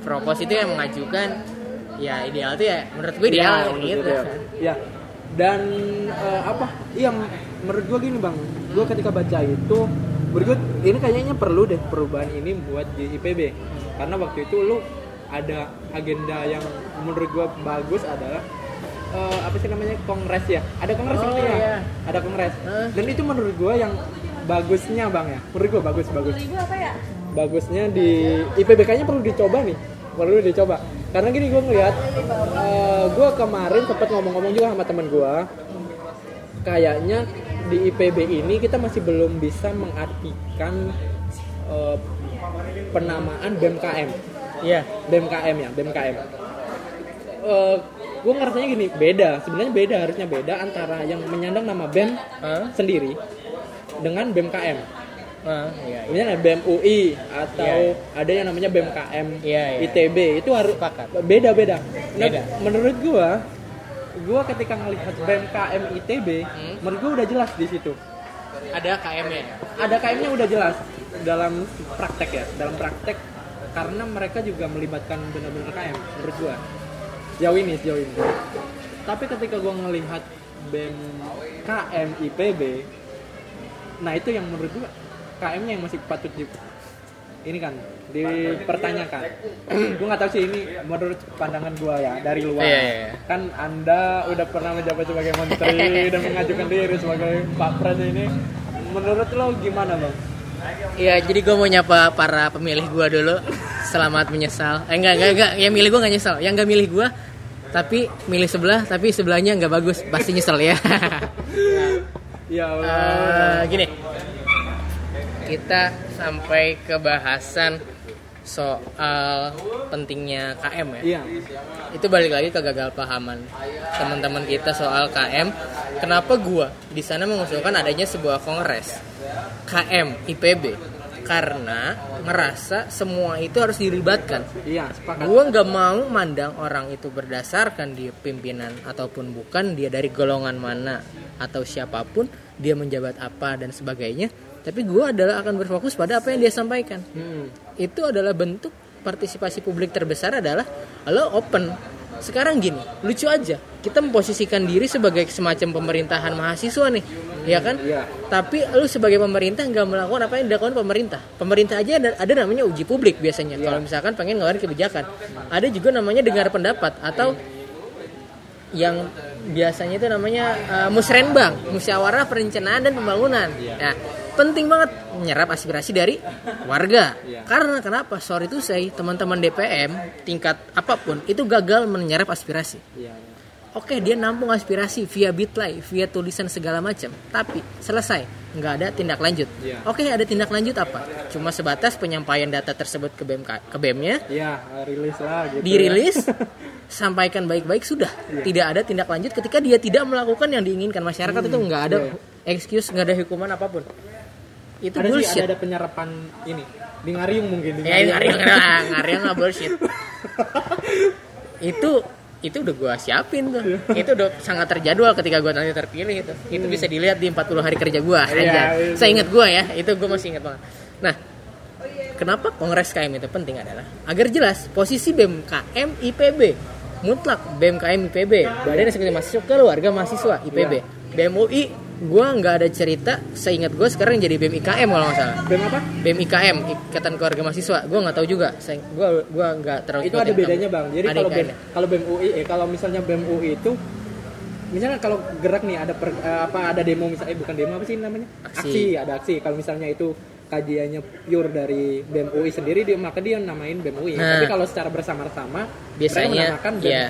S1: propos itu yang mengajukan ya ideal itu ya menurut gue ideal
S2: menurut
S1: gitu.
S2: gue ideal. Iya. Dan eh, apa? Iya, menurut gue gini bang, gue ketika baca itu, menurut gue ini kayaknya perlu deh perubahan ini buat di IPB, karena waktu itu lu ada agenda yang menurut gue bagus adalah eh, apa sih namanya kongres ya? Ada kongres
S1: Oh, iya.
S2: Ada kongres. Dan itu menurut gue yang bagusnya bang ya, menurut gue bagus bagus
S4: apa ya?
S2: bagusnya di IPB kayaknya perlu dicoba nih perlu dicoba karena gini gue ngeliat gue kemarin sempat ngomong-ngomong juga sama temen gue kayaknya di IPB ini kita masih belum bisa mengartikan eh, penamaan BMKM
S1: Iya.
S2: BMKM ya BMKM gue ngerasanya gini beda. Sebenarnya beda harusnya beda antara yang menyandang nama BEM
S1: Hah?
S2: sendiri dengan BMKM
S1: Ah, iya, iya.
S2: BEM UI atau
S1: Iya,
S2: ada yang namanya BMKM
S1: Iya, iya.
S2: ITB itu harus beda-beda. Nah,
S1: Beda.
S2: menurut gua, gua ketika ngelihat BMKM ITB,
S1: Hmm.
S2: menurut gua udah jelas di situ.
S1: Ada KM-nya.
S2: Ada KM-nya udah jelas dalam praktek ya, dalam praktek karena mereka juga melibatkan benar-benar KM menurut gua jauh ini sejauh ini tapi ketika gua ngelihat BEM KM IPB nah itu yang menurut gua KM nya yang masih patut di ini kan dipertanyakan gua nggak tahu sih ini menurut pandangan gua ya dari luar
S1: Iya, iya, iya.
S2: kan anda udah pernah menjabat sebagai menteri <laughs> dan mengajukan diri sebagai pak pres ini menurut lo gimana lo
S1: Iya, jadi gue mau nyapa para pemilih gue dulu. Selamat menyesal. Eh enggak, enggak, enggak. Yang milih gue nggak nyesal. Yang nggak milih gue, tapi milih sebelah, tapi sebelahnya nggak bagus. Pasti nyesel ya. <laughs>
S2: ya Allah
S1: Eh, gini, kita sampai ke bahasan soal pentingnya KM ya.
S2: iya
S1: Itu balik lagi ke gagal pahaman teman-teman kita soal KM. Kenapa gua di sana mengusulkan adanya sebuah kongres KM IPB? Karena merasa semua itu harus dilibatkan.
S2: iya sepakat
S1: Gua nggak mau mandang orang itu berdasarkan dia pimpinan ataupun bukan, dia dari golongan mana atau siapa pun, dia menjabat apa dan sebagainya. Tapi gua adalah akan berfokus pada apa yang dia sampaikan.
S2: Hmm.
S1: Itu adalah bentuk partisipasi publik terbesar adalah lo open. Sekarang gini, lucu aja. Kita memposisikan diri sebagai semacam pemerintahan mahasiswa nih, ya kan?
S2: Iya.
S1: Tapi lu sebagai pemerintah nggak melakukan apa yang dilakukan pemerintah. Pemerintah aja ada, ada namanya uji publik biasanya.
S2: Iya.
S1: Kalau misalkan pengen ngeluarin kebijakan, ada juga namanya dengar pendapat atau yang biasanya itu namanya uh, musrenbang, musyawarah perencanaan dan pembangunan. Nah, penting banget menyerap aspirasi dari warga.
S2: Iya.
S1: Karena kenapa? Sorry itu saya teman-teman DPM tingkat apa pun itu gagal menyerap aspirasi.
S2: iya iya.
S1: Oke, dia nampung aspirasi via bitlay, via tulisan segala macam, tapi selesai, nggak ada tindak lanjut. Oke, ada tindak lanjut apa? Cuma sebatas penyampaian data tersebut ke BEM ke BEM-nya,
S2: Iya, rilis lah gitu.
S1: dirilis, <laughs> sampaikan baik-baik sudah. Tidak ada tindak lanjut ketika dia tidak melakukan yang diinginkan masyarakat itu nggak ada
S2: iya.
S1: excuse, nggak ada hukuman apa pun. Itu
S2: ada sih
S1: bullshit.
S2: ada, ada penyerapan ini di Ngariung mungkin di
S1: Ya, ngariang lah, ngariang lah bullshit. itu itu udah gua siapin tuh. itu udah sangat terjadwal ketika gua nanti terpilih itu. Itu bisa dilihat di 40 hari kerja gua aja.
S2: iya.
S1: Saya ingat gua ya, itu gua masih ingat banget. Nah, kenapa Kongres KM itu penting adalah agar jelas posisi BMKM IPB mutlak BMKM IPB Badan Eksekutif Mahasiswa Keluarga Mahasiswa IPB BMUI gua nggak ada cerita seingat gua sekarang jadi BMIKM kalau nggak salah
S2: BEM apa?
S1: BEM IKM Ikatan Keluarga Mahasiswa gue nggak tahu juga gue gua nggak terlalu
S2: Itu ada bedanya. Bang. Jadi kalau BEM kalau BEM UI eh kalau misalnya BEM UI itu misalnya kalau gerak nih ada per- eh, apa ada demo misalnya eh, bukan demo apa sih namanya?
S1: Aksi.
S2: ada aksi. Kalau misalnya itu kajiannya pure dari BEM UI sendiri dia maka dia namain BEM UI.
S1: Nah.
S2: Tapi kalau secara bersama-sama
S1: Biasanya,
S2: menamakan BEM
S1: iya.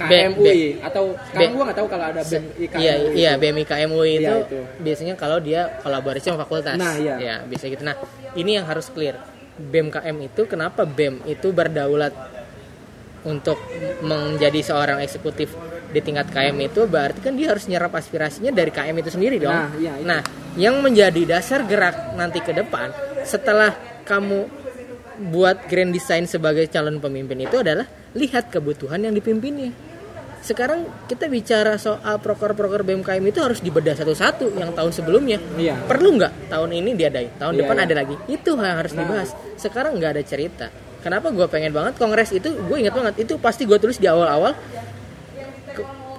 S2: KM
S1: BEM
S2: UI atau sekarang gua nggak tahu kalau ada BEM IKM
S1: Iya,
S2: UI.
S1: iya BEM IKM UI itu,
S2: Iya, itu.
S1: biasanya kalau dia kolaborasi sama fakultas.
S2: Nah, iya.
S1: Ya, bisa gitu. Nah, ini yang harus clear. BEM KM itu kenapa BEM itu berdaulat untuk menjadi seorang eksekutif di tingkat KM itu berarti kan dia harus nyerap aspirasinya dari KM itu sendiri dong.
S2: Nah, iya, itu.
S1: Nah, yang menjadi dasar gerak nanti ke depan setelah kamu buat grand design sebagai calon pemimpin itu adalah lihat kebutuhan yang dipimpinnya. Sekarang kita bicara soal proker-proker BMKM itu harus dibedah satu-satu yang tahun sebelumnya.
S2: Iya.
S1: Perlu nggak tahun ini diadain, tahun
S2: Iya,
S1: depan
S2: iya.
S1: ada lagi. Itu yang harus
S2: Nah.
S1: dibahas. Sekarang nggak ada cerita. Kenapa gue pengen banget kongres itu? Gue ingat banget itu pasti gue tulis di awal-awal.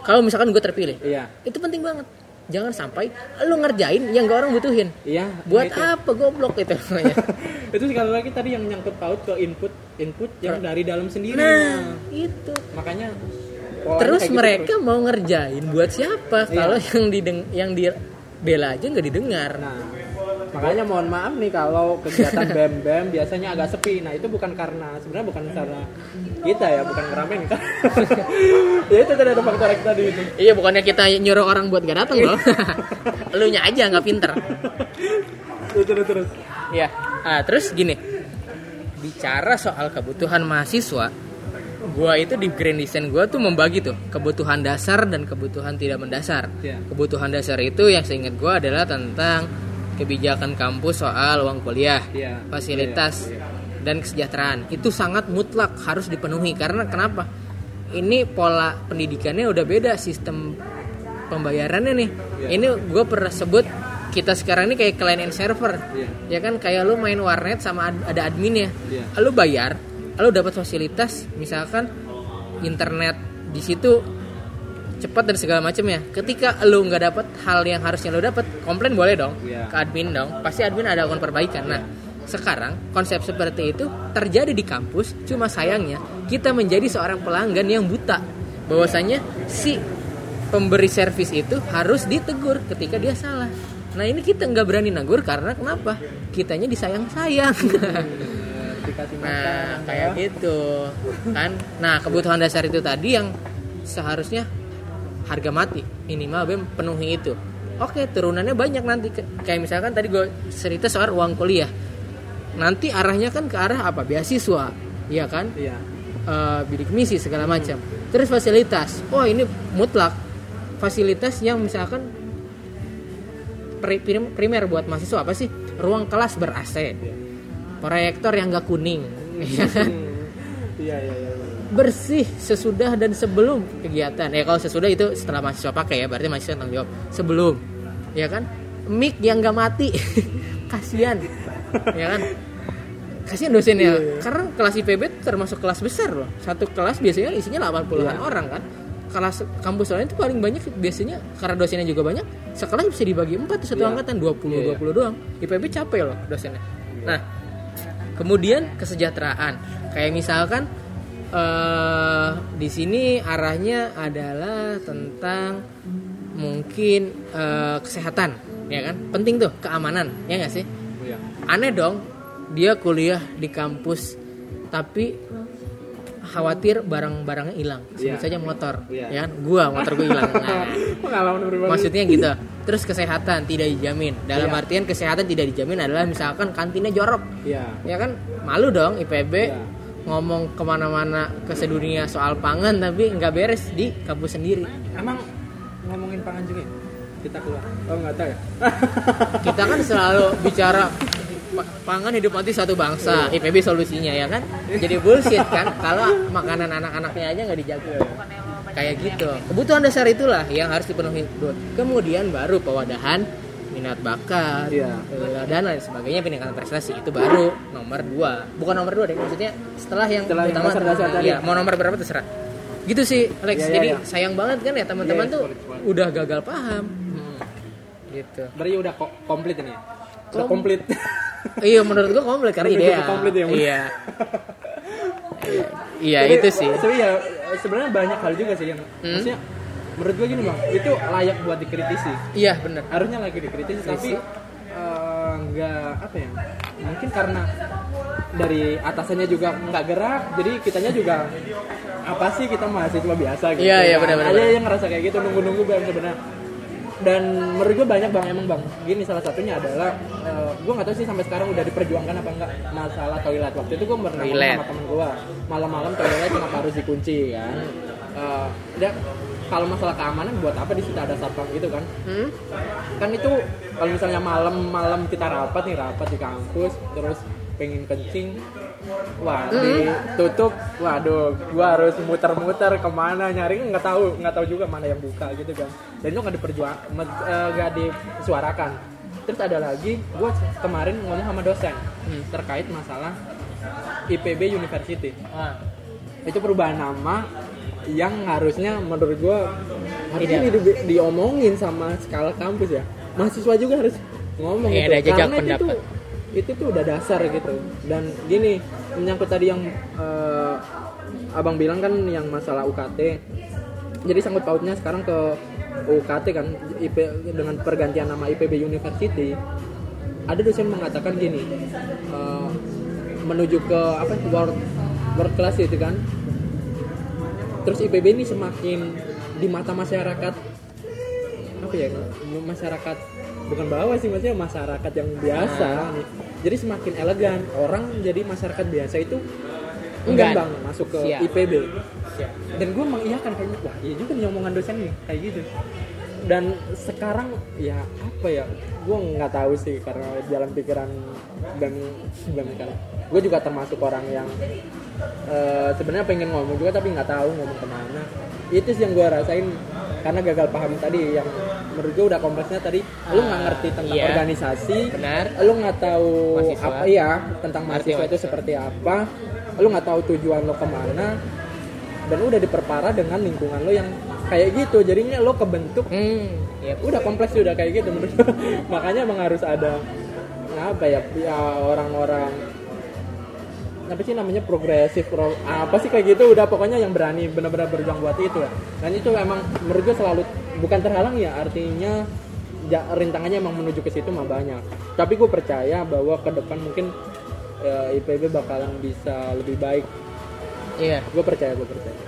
S1: Kalau misalkan gue terpilih,
S2: Iya.
S1: itu penting banget. Jangan sampai lu ngerjain yang gak orang butuhin.
S2: Iya.
S1: Buat
S2: itu.
S1: apa goblok itu namanya. <laughs>
S2: itu sekali lagi tadi yang nyangkut paut ke input input yang dari dalam sendiri.
S1: Nah, itu.
S2: Makanya
S1: Terus
S2: gitu
S1: mereka mau ngerjain buat siapa?
S2: Iya.
S1: Kalau yang dideng yang di bela aja nggak didengar.
S2: Nah, makanya mohon maaf nih kalau kegiatan <laughs> BEM BEM biasanya agak sepi. Nah, itu bukan karena sebenarnya bukan karena kita ya, bukan ngeramein kan. <laughs> ya itu tadi ada faktor X tadi itu.
S1: Iya, bukannya kita nyuruh orang buat gak datang loh. <laughs> Elunya aja nggak pinter.
S2: Terus terus terus.
S1: Iya. Ah, terus gini. Bicara soal kebutuhan mahasiswa, gua itu di grand design gua tuh membagi tuh kebutuhan dasar dan kebutuhan tidak mendasar.
S2: Iya.
S1: Kebutuhan dasar itu yang seingat gua adalah tentang kebijakan kampus soal uang kuliah,
S2: Iya.
S1: fasilitas
S2: Iya,
S1: dan kesejahteraan. Itu sangat mutlak harus dipenuhi karena kenapa? Ini pola pendidikannya udah beda sistem pembayarannya nih.
S2: Iya.
S1: Ini gue pernah sebut kita sekarang ini kayak client and server ya kan kayak lu main warnet sama ad- ada adminnya lu bayar lu dapat fasilitas misalkan internet di situ cepat dan segala macam ya. Ketika lu nggak dapat hal yang harusnya lu dapat komplain boleh dong
S2: Iya.
S1: ke admin dong. Pasti admin ada akan perbaikan. Nah sekarang konsep seperti itu terjadi di kampus cuma sayangnya kita menjadi seorang pelanggan yang buta. Bahwasanya si pemberi servis itu harus ditegur ketika dia salah. Nah ini kita nggak berani negur karena kenapa? Kitanya disayang-sayang. <laughs>
S2: Dikasih
S1: Nah, kayak gitu. Kan. Nah, kebutuhan dasar itu tadi yang seharusnya harga mati minimal BEM penuhi itu. Oke, turunannya banyak nanti kayak misalkan tadi gue cerita soal uang kuliah. Nanti arahnya kan ke arah apa? Beasiswa, iya kan?
S2: iya
S1: Eh, bidik misi segala macam. Terus fasilitas. Oh, ini mutlak. Fasilitas yang misalkan pri- prim- primer buat mahasiswa apa sih? Ruang kelas ber AC. Proyektor yang gak kuning. ya kan?
S2: iya iya iya
S1: bersih sesudah dan sebelum kegiatan. Ya kalau sesudah itu setelah mahasiswa pakai ya berarti mahasiswa tanggung jawab. Sebelum ya kan? Mic yang gak mati <laughs> kasihan. Ya kan? Kasihan dosennya karena kelas IPB termasuk kelas besar loh. Satu kelas biasanya isinya 80-an orang kan. Kelas kampus lain itu paling banyak biasanya karena dosennya juga banyak sekelas bisa dibagi empat satu
S2: Iya.
S1: angkatan 20
S2: Iya, iya.
S1: 20 doang. IPB capek loh dosennya. Nah kemudian kesejahteraan. Kayak misalkan eh di sini arahnya adalah tentang mungkin eh, kesehatan ya kan? Penting tuh keamanan ya nggak sih?
S2: Iya.
S1: Aneh dong dia kuliah di kampus tapi khawatir barang-barangnya hilang. Sebut
S2: Iya.
S1: saja motor
S2: Iya.
S1: ya kan? Gua motor gua hilang. <laughs> Nah, maksudnya gitu. Terus kesehatan tidak dijamin. Dalam
S2: Iya.
S1: artian kesehatan tidak dijamin adalah misalkan kantinnya jorok.
S2: Iya.
S1: Ya kan? Malu dong IPB
S2: Iya.
S1: Ngomong ke mana-mana ke sedunia soal pangan tapi nggak beres di kampus sendiri.
S2: Emang ngomongin pangan juga ya? kita keluar. Oh nggak tahu ya? <laughs>
S1: Kita kan selalu bicara pa- pangan hidup mati satu bangsa IPB solusinya ya kan? Jadi bullshit kan? Kalau makanan anak-anaknya aja nggak dijaga. Kayak gitu. Kebutuhan dasar itulah yang harus dipenuhi. Kemudian baru pewadahan minat bakat
S2: Iya.
S1: eh, dan lain sebagainya peningkatan prestasi itu baru nomor dua. Bukan nomor dua deh maksudnya setelah yang
S2: Setelah yang
S1: utama
S2: dasar-dasar tadi.
S1: Iya, mau nomor berapa terserah. Gitu sih Alex.
S2: Iya, iya,
S1: jadi
S2: iya.
S1: sayang banget kan ya teman-teman
S2: Iya,
S1: tuh
S2: banget.
S1: udah gagal paham. Gitu.
S2: Berarti udah ko- komplit ini ya? Udah
S1: Kom-
S2: komplit. <laughs>
S1: Iya menurut gua komplit karena ide
S2: komplit ya, Mun.
S1: iya. <laughs> Iya, iya itu sih.
S2: Tapi ya sebenarnya banyak hal juga sih yang
S1: Hmm.
S2: maksudnya menurut gue gini bang itu layak buat dikritisi.
S1: Iya bener.
S2: Harusnya lagi dikritisi tapi eh, nggak apa ya mungkin karena dari atasannya juga nggak gerak jadi kitanya juga apa sih kita mahasiswa biasa gitu
S1: Iya, iya,
S2: kan.
S1: benar, benar,
S2: ada
S1: benar.
S2: yang ngerasa kayak gitu nunggu-nunggu bang sebenarnya. Dan menurut gue banyak bang emang bang gini salah satunya adalah eh, gue nggak tahu sih sampai sekarang udah diperjuangkan apa enggak masalah toilet. Waktu itu gue pernah sama temen gue malam-malam toilet kenapa harus dikunci kan? Eh, dan kalau masalah keamanan buat apa di situ ada satpam gitu kan?
S1: Hmm?
S2: kan itu kalau misalnya malam-malam kita rapat nih rapat di kampus terus pengen kencing wah ditutup waduh gua harus muter-muter ke mana nyari nggak tahu nggak tahu juga mana yang buka gitu kan? Dan itu nggak diperjuang me- eh, nggak disuarakan. Terus ada lagi gua kemarin ngomong sama dosen hmm, terkait masalah IPB University.
S1: Ah.
S2: itu perubahan nama yang harusnya menurut gua harusnya di, di- diomongin sama skala kampus ya. Mahasiswa juga harus ngomong itu
S1: ada jejak
S2: karena itu tuh itu tuh udah dasar gitu. Dan gini menyangkut tadi yang eh, abang bilang kan yang masalah UKT jadi sangkut pautnya sekarang ke UKT kan IP, dengan pergantian nama IPB University ada dosen mengatakan gini eh, menuju ke apa world world class itu kan terus IPB ini semakin di mata masyarakat apa ya masyarakat bukan bawah sih maksudnya masyarakat yang biasa nih. jadi semakin elegan orang jadi masyarakat biasa itu enggak. bang masuk ke
S1: Siap.
S2: IPB dan gue mengiyakan kayaknya wah iya juga nih omongan dosen nih kayak gitu. Dan sekarang ya apa ya gue nggak tahu sih karena jalan pikiran dan gue juga termasuk orang yang eh, sebenarnya pengen ngomong juga tapi nggak tahu ngomong ke mana itu sih yang gue rasain karena gagal paham tadi yang menurut gue udah kompleksnya tadi lu nggak ngerti tentang
S1: iya.
S2: organisasi
S1: Benar.
S2: lu nggak tahu
S1: Mahasiswa.
S2: apa ya tentang
S1: Arti
S2: mahasiswa itu
S1: mahasiswa.
S2: seperti apa lu nggak tahu tujuan lo ke mana dan lu udah diperparah dengan lingkungan lo yang kayak gitu jadinya lo kebentuk
S1: hmm ya
S2: udah kompleks udah kayak gitu menurut <laughs> makanya emang harus ada apa ya ya orang-orang apa sih namanya progresif pro, apa sih kayak gitu udah pokoknya yang berani benar-benar berjuang buat itu ya. Dan itu emang menurut gue selalu bukan terhalang ya artinya ja, rintangannya emang menuju ke situ mah banyak. Tapi gue percaya bahwa ke depan mungkin ya, IPB bakalan bisa lebih baik.
S1: Iya.
S2: Gue percaya gue percaya.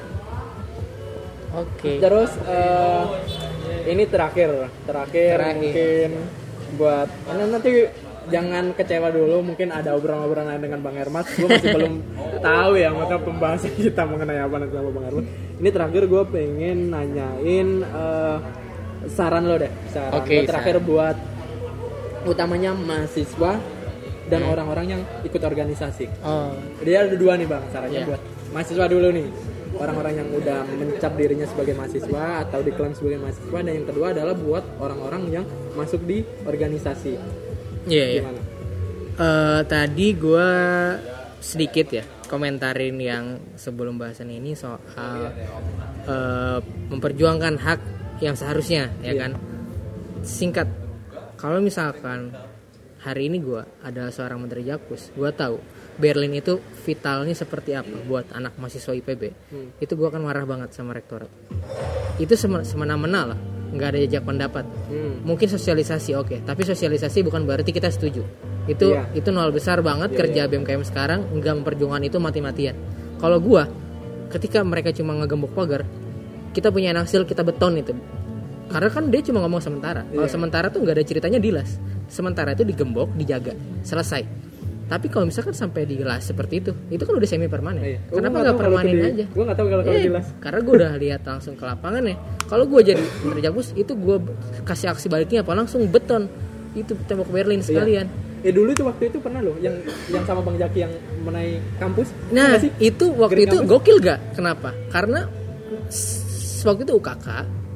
S1: Oke.
S2: Terus eh, ini terakhir, terakhir,
S1: Terakhir.
S2: mungkin buat nanti jangan kecewa dulu mungkin ada obrolan-obrolan lain dengan Bang Hermas gue masih belum tahu ya maka pembahasan kita mengenai apa nanti sama Bang Hermas ini terakhir gue pengen nanyain eh, saran lo deh saran.
S1: Oke,
S2: lo terakhir buat utamanya mahasiswa dan
S1: Hmm.
S2: orang-orang yang ikut organisasi.
S1: Oh.
S2: Dia ada dua nih bang sarannya
S1: Iya.
S2: buat mahasiswa dulu nih. Orang-orang yang udah mencap dirinya sebagai mahasiswa atau diklaim sebagai mahasiswa dan yang kedua adalah buat orang-orang yang masuk di organisasi
S1: iya iya? Eh, tadi gue sedikit ya komentarin yang sebelum bahasan ini soal eh, memperjuangkan hak yang seharusnya ya
S2: Iya.
S1: kan singkat kalau misalkan hari ini gue ada seorang menteri Jakpus gue tahu Berlin itu vitalnya seperti apa buat anak mahasiswa IPB
S2: Hmm.
S1: itu gue akan marah banget sama rektorat itu sem- semena-mena lah nggak ada jejak pendapat.
S2: Hmm.
S1: mungkin sosialisasi oke. Tapi sosialisasi bukan berarti kita setuju. Itu
S2: Iya.
S1: itu nol besar banget
S2: Iya,
S1: kerja BMKM sekarang. Nggak memperjuangkan itu mati-matian. Kalau gua ketika mereka cuma ngegembok pagar kita punya nasil kita beton itu. Karena kan dia cuma ngomong sementara. Kalau
S2: Iya.
S1: sementara tuh nggak ada ceritanya dilas sementara itu digembok dijaga. Selesai tapi kalau misalkan sampai dilas seperti itu itu kan udah semi permanen.
S2: Iya. Oh,
S1: kenapa nggak permanen
S2: di-
S1: aja?
S2: gua nggak tahu kalau kalau
S1: Eh,
S2: jelas
S1: karena gue udah lihat langsung ke lapangan ya. Kalau gue jadi menteri Jakpus itu gue kasih aksi baliknya apa? Langsung beton. Itu tembok Berlin
S2: Iya.
S1: sekalian.
S2: Eh dulu itu waktu itu pernah loh yang yang sama Bang Jaki yang menaik kampus.
S1: Nah itu waktu
S2: Green
S1: itu
S2: Campus?
S1: gokil gak kenapa? Karena waktu itu UKK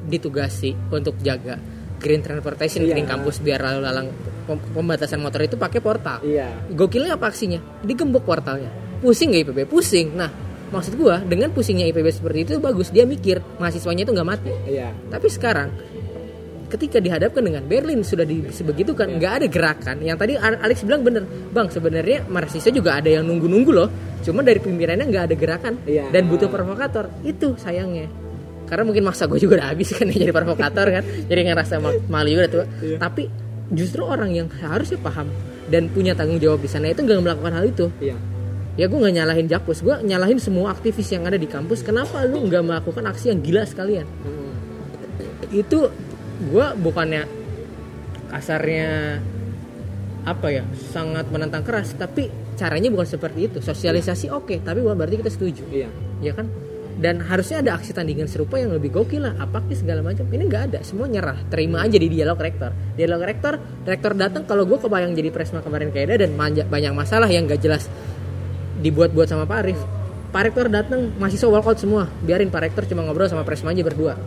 S1: ditugasi untuk jaga green transportation
S2: Iya.
S1: green campus biar lalu lalang pembatasan motor itu pakai portal.
S2: Iya.
S1: Gokilnya apa aksinya? Digembok portalnya. Pusing gak IPB pusing. Nah maksud gua dengan pusingnya IPB seperti itu bagus. Dia mikir mahasiswanya itu nggak mati.
S2: Iya.
S1: Tapi sekarang ketika dihadapkan dengan Berlin sudah di sebegitu kan nggak ada gerakan. Yang tadi Al- Alex bilang bener bang sebenarnya mahasiswa juga ada yang nunggu-nunggu loh. Cuma dari pimpinannya nggak ada gerakan
S2: Iya.
S1: dan butuh provokator. Itu sayangnya. Karena mungkin masa gue juga udah habis kan <laughs> jadi provokator kan. Jadi ngerasa ma- malu juga tuh.
S2: Iya.
S1: tapi justru orang yang harusnya paham dan punya tanggung jawab di sana itu nggak melakukan hal itu.
S2: Iya.
S1: Ya gue nggak nyalahin Jakpus. Gue nyalahin semua aktivis yang ada di kampus. Kenapa lu nggak melakukan aksi yang gila sekalian?
S2: Hmm.
S1: itu gue bukannya kasarnya apa ya sangat menentang keras tapi caranya bukan seperti itu. Sosialisasi oke tapi bukan berarti kita setuju.
S2: Iya.
S1: Ya kan dan harusnya ada aksi tandingan serupa yang lebih gokil lah apa sih segala macam ini nggak ada semua nyerah terima aja di dialog rektor dialog rektor rektor datang kalau gue kebayang jadi presma kemarin kayak dan manja- banyak masalah yang gak jelas dibuat-buat sama Pak Arif Pak Rektor datang mahasiswa walkout semua biarin Pak Rektor cuma ngobrol sama presma aja berdua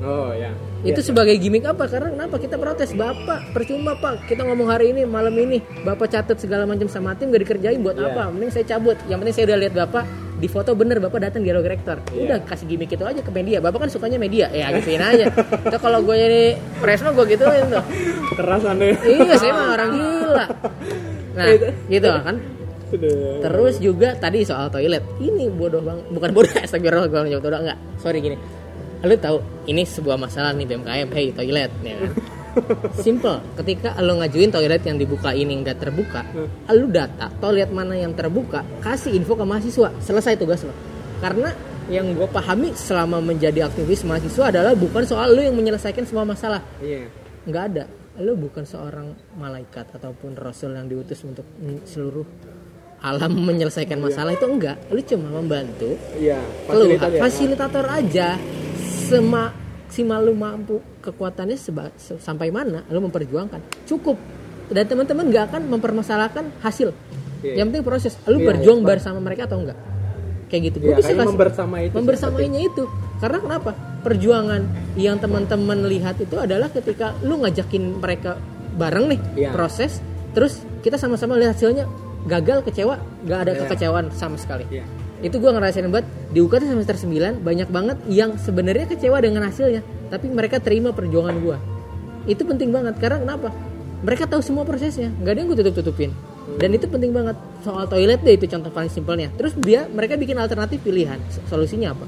S2: oh ya
S1: itu sebagai gimmick apa? Karena kenapa kita protes? Bapak, percuma Pak. Kita ngomong hari ini, malam ini. Bapak catat segala macam sama tim gak dikerjain buat
S2: Iya.
S1: apa? Mending saya cabut. Yang penting saya udah lihat Bapak di foto bener Bapak datang dialog rektor.
S2: Iya.
S1: Udah kasih gimmick itu aja ke media. Bapak kan sukanya media. Ya gituin aja. Itu kalau gue jadi presma gue gituin tuh.
S2: keras anda
S1: Iya, saya mah orang gila. Nah, gitu kan. Terus juga tadi soal toilet. Ini bodoh banget. Bukan bodoh, <laughs> astagfirullah gue nyebut bodoh enggak. Sorry gini. Lu tahu ini sebuah masalah nih BMKM, hey toilet ya kan. Simple, ketika lo ngajuin toilet yang dibuka ini nggak terbuka, lu data toilet mana yang terbuka, kasih info ke mahasiswa, selesai tugas lo. Karena yang gue pahami selama menjadi aktivis mahasiswa adalah bukan soal lu yang menyelesaikan semua masalah,
S2: iya
S1: nggak ada. Lu bukan seorang malaikat ataupun rasul yang diutus untuk seluruh alam menyelesaikan masalah itu enggak. Lu cuma membantu
S2: iya
S1: keluar
S2: fasilitator ya.
S1: fasilitator aja sema semaksimal lu mampu kekuatannya seba- se- sampai mana? Lu memperjuangkan. Cukup. Dan teman-teman nggak akan mempermasalahkan hasil.
S2: Iya.
S1: yang penting proses. Lu
S2: Iya,
S1: berjuang
S2: iya,
S1: bersama mereka atau enggak kayak gitu. Gua
S2: Iya,
S1: bisa kasih-
S2: membersamai itu
S1: membersamainya itu. Karena kenapa? Perjuangan yang teman-teman lihat itu adalah ketika lu ngajakin mereka bareng nih
S2: Iya.
S1: proses terus kita sama-sama lihat hasilnya. Gagal kecewa nggak ada
S2: Iya.
S1: kekecewaan sama sekali.
S2: Iya.
S1: Itu gua ngerasain banget. Di UKT semester 9 banyak banget yang sebenarnya kecewa dengan hasilnya tapi mereka terima perjuangan gua. Itu penting banget karena kenapa? Mereka tahu semua prosesnya nggak ada yang gue tutup tutupin dan itu penting banget soal toilet deh itu contoh paling simpelnya. Terus dia mereka bikin alternatif pilihan solusinya apa?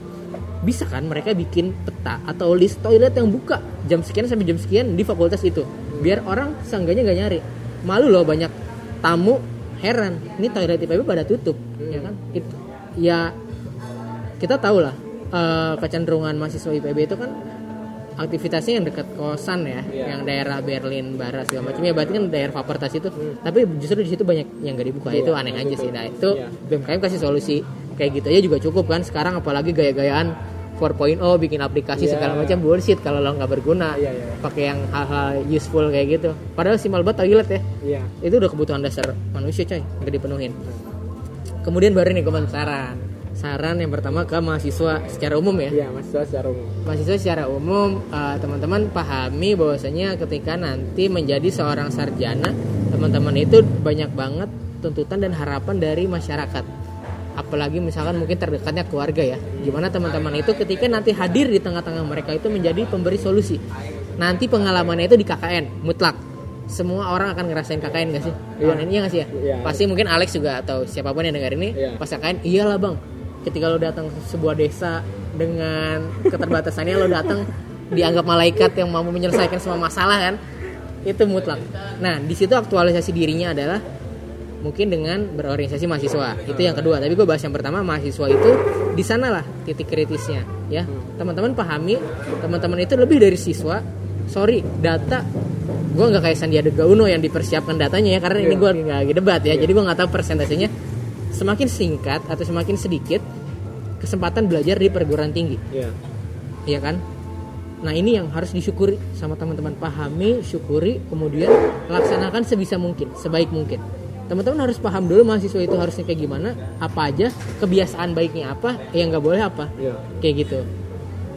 S1: Bisa kan mereka bikin peta atau list toilet yang buka jam sekian sampai jam sekian di fakultas itu biar orang seenggaknya nggak nyari. Malu loh banyak tamu heran ini toilet IPB pada tutup ya kan? Itu ya kita tahu lah eh, kecenderungan mahasiswa IPB itu kan aktivitasnya yang dekat kosan ya,
S2: Iya.
S1: yang daerah Berlin Barat segala macam ya berarti kan daerah fakultas itu. Tapi justru di situ banyak yang gak dibuka
S2: Iya,
S1: itu aneh aja sih. Nah itu
S2: Iya.
S1: BMKM kasih solusi kayak gitu aja juga cukup kan. Sekarang apalagi gaya-gayaan 4.0 bikin aplikasi
S2: Iya.
S1: segala macam bullshit kalau lo nggak berguna.
S2: Iya, iya.
S1: Pakai yang hal-hal useful kayak gitu. Padahal si malbat toilet ya.
S2: Iya.
S1: Itu udah kebutuhan dasar manusia coy, nggak dipenuhin. Kemudian baru nih gue saran. Saran yang pertama ke mahasiswa secara umum ya.
S2: Iya, mahasiswa secara umum.
S1: mahasiswa secara umum eh, teman-teman pahami bahwasanya ketika nanti menjadi seorang sarjana teman-teman itu banyak banget tuntutan dan harapan dari masyarakat. Apalagi misalkan mungkin terdekatnya keluarga ya. Gimana teman-teman itu ketika nanti hadir di tengah-tengah mereka itu menjadi pemberi solusi. Nanti pengalamannya itu di KKN mutlak semua orang akan ngerasain KKN gak sih?
S2: Iya.
S1: Tahun ini iya gak sih ya?
S2: Iya.
S1: Pasti mungkin Alex juga atau siapa pun yang dengar ini
S2: Iya.
S1: pas KKN iyalah bang ketika lo datang ke sebuah desa dengan keterbatasannya lo datang dianggap malaikat yang mampu menyelesaikan semua masalah kan itu mutlak nah di situ aktualisasi dirinya adalah mungkin dengan berorientasi mahasiswa itu yang kedua tapi gue bahas yang pertama mahasiswa itu di sanalah titik kritisnya ya teman-teman pahami teman-teman itu lebih dari siswa sorry data gue nggak kayak Sandiaga Uno yang dipersiapkan datanya ya karena ini
S2: Iya.
S1: gue nggak lagi debat ya. Jadi gue nggak tahu persentasenya. Semakin singkat atau semakin sedikit kesempatan belajar di perguruan tinggi.
S2: Iya.
S1: ya kan? Nah ini yang harus disyukuri sama teman-teman. Pahami syukuri kemudian laksanakan sebisa mungkin sebaik mungkin. Teman-teman harus paham dulu mahasiswa itu harusnya kayak gimana apa aja kebiasaan baiknya apa yang nggak boleh apa.
S2: Iya.
S1: kayak gitu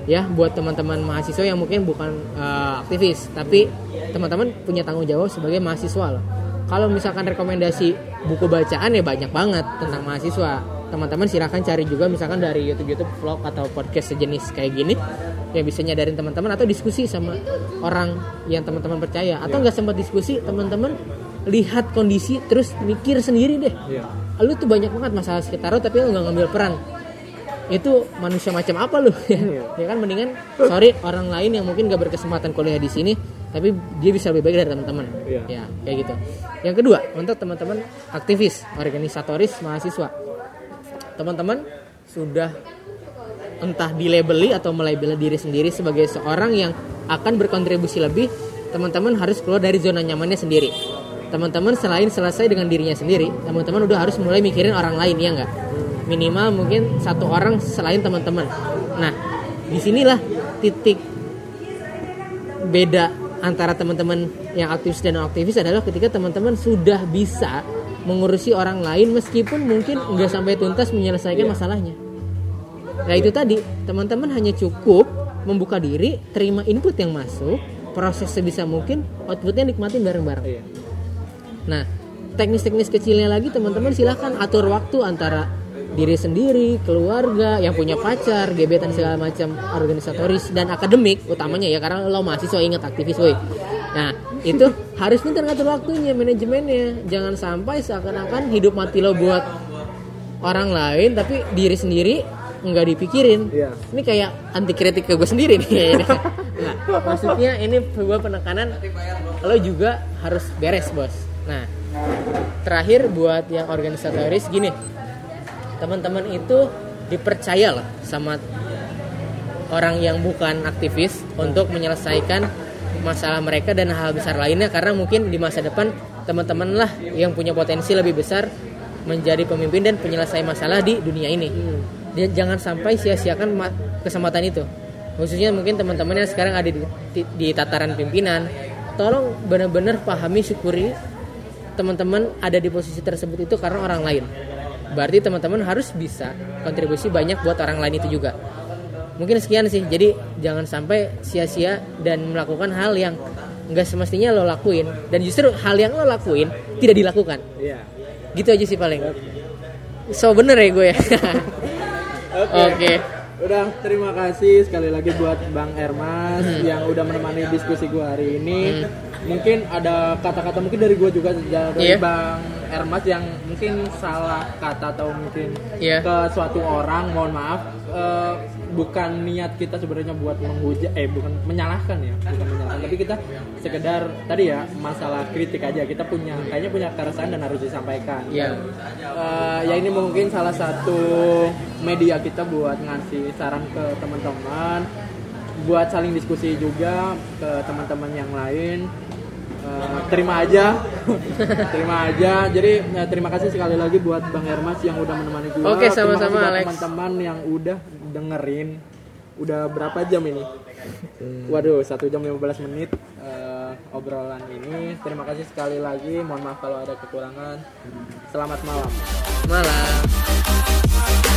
S1: ya buat teman-teman mahasiswa yang mungkin bukan eh, aktivis tapi teman-teman punya tanggung jawab sebagai mahasiswa loh. Kalau misalkan rekomendasi buku bacaan ya banyak banget tentang mahasiswa. Teman-teman silahkan cari juga misalkan dari YouTube YouTube vlog atau podcast sejenis kayak gini yang bisa nyadarin teman-teman atau diskusi sama orang yang teman-teman percaya. Atau nggak sempat diskusi teman-teman lihat kondisi terus mikir sendiri deh.
S2: Iya.
S1: lu tuh banyak banget masalah sekitar lu tapi lu nggak ngambil peran itu manusia macam apa lu? <laughs> Ya kan mendingan sorry orang lain yang mungkin gak berkesempatan kuliah di sini tapi dia bisa lebih baik dari teman-teman.
S2: Iya.
S1: ya kayak gitu. Yang kedua untuk teman-teman aktivis organisatoris mahasiswa. Teman-teman sudah entah dilabeli atau melabeli diri sendiri sebagai seorang yang akan berkontribusi lebih teman-teman harus keluar dari zona nyamannya sendiri. Teman-teman selain selesai dengan dirinya sendiri teman-teman udah harus mulai mikirin orang lain ya enggak minimal mungkin satu orang selain teman-teman nah di sinilah titik beda antara teman-teman yang aktivis dan non aktivis adalah ketika teman-teman sudah bisa mengurusi orang lain meskipun mungkin nggak sampai tuntas menyelesaikan masalahnya. Nah itu tadi teman-teman hanya cukup membuka diri, terima input yang masuk, proses sebisa mungkin, outputnya nikmatin bareng-bareng.
S2: Iya.
S1: Nah, teknis-teknis kecilnya lagi teman-teman silahkan atur waktu antara diri sendiri, keluarga, yang punya pacar, gebetan segala macam organisatoris dan akademik utamanya ya karena lo mahasiswa ingat aktivis woi. Nah, itu harus pintar ngatur waktunya, manajemennya. Jangan sampai seakan-akan hidup mati lo buat orang lain tapi diri sendiri nggak dipikirin.
S2: Iya.
S1: Ini kayak anti kritik ke gue sendiri nih kayaknya. Nah, <laughs> maksudnya ini sebuah penekanan lo juga harus beres bos. Nah, terakhir buat yang organisatoris gini, teman-teman itu dipercaya lah sama orang yang bukan aktivis untuk menyelesaikan masalah mereka dan hal besar lainnya karena mungkin di masa depan teman-teman lah yang punya potensi lebih besar menjadi pemimpin dan penyelesai masalah di dunia ini. Dan jangan sampai sia-siakan kesempatan itu. khususnya mungkin teman-teman yang sekarang ada di, di, di tataran pimpinan tolong benar-benar pahami syukuri teman-teman ada di posisi tersebut itu karena orang lain berarti teman-teman harus bisa kontribusi banyak buat orang lain itu juga. Mungkin sekian sih. Jadi jangan sampai sia-sia dan melakukan hal yang nggak semestinya lo lakuin. Dan justru hal yang lo lakuin tidak dilakukan.
S2: Iya.
S1: gitu aja sih paling. So bener ya gue ya. <laughs> Oke.
S2: Udah terima kasih sekali lagi buat Bang Ermas
S1: Hmm.
S2: yang udah menemani diskusi gua hari ini. Mungkin ada kata-kata mungkin dari gua juga dari
S1: Iya.
S2: Bang Ermas yang mungkin salah kata atau mungkin
S1: Iya.
S2: ke suatu orang, mohon maaf. Eh, bukan niat kita sebenarnya buat menghujat eh bukan menyalahkan ya, bukan menyalahkan, tapi kita sekedar tadi ya masalah kritik aja. Kita punya kayaknya punya keresahan dan harus disampaikan.
S1: Iya.
S2: Eh, ya ini mungkin salah satu media kita buat ngasih saran ke teman-teman buat saling diskusi juga ke teman-teman yang lain Eh, terima aja. Terima aja. Jadi eh, terima kasih sekali lagi buat Bang Hermas yang udah menemani gue
S1: Oke, sama-sama, Alex.
S2: teman-teman yang udah dengerin. Udah berapa jam ini? Waduh satu jam 15 menit eh, obrolan ini. Terima kasih sekali lagi. Mohon maaf kalau ada kekurangan. Selamat malam.
S1: Malam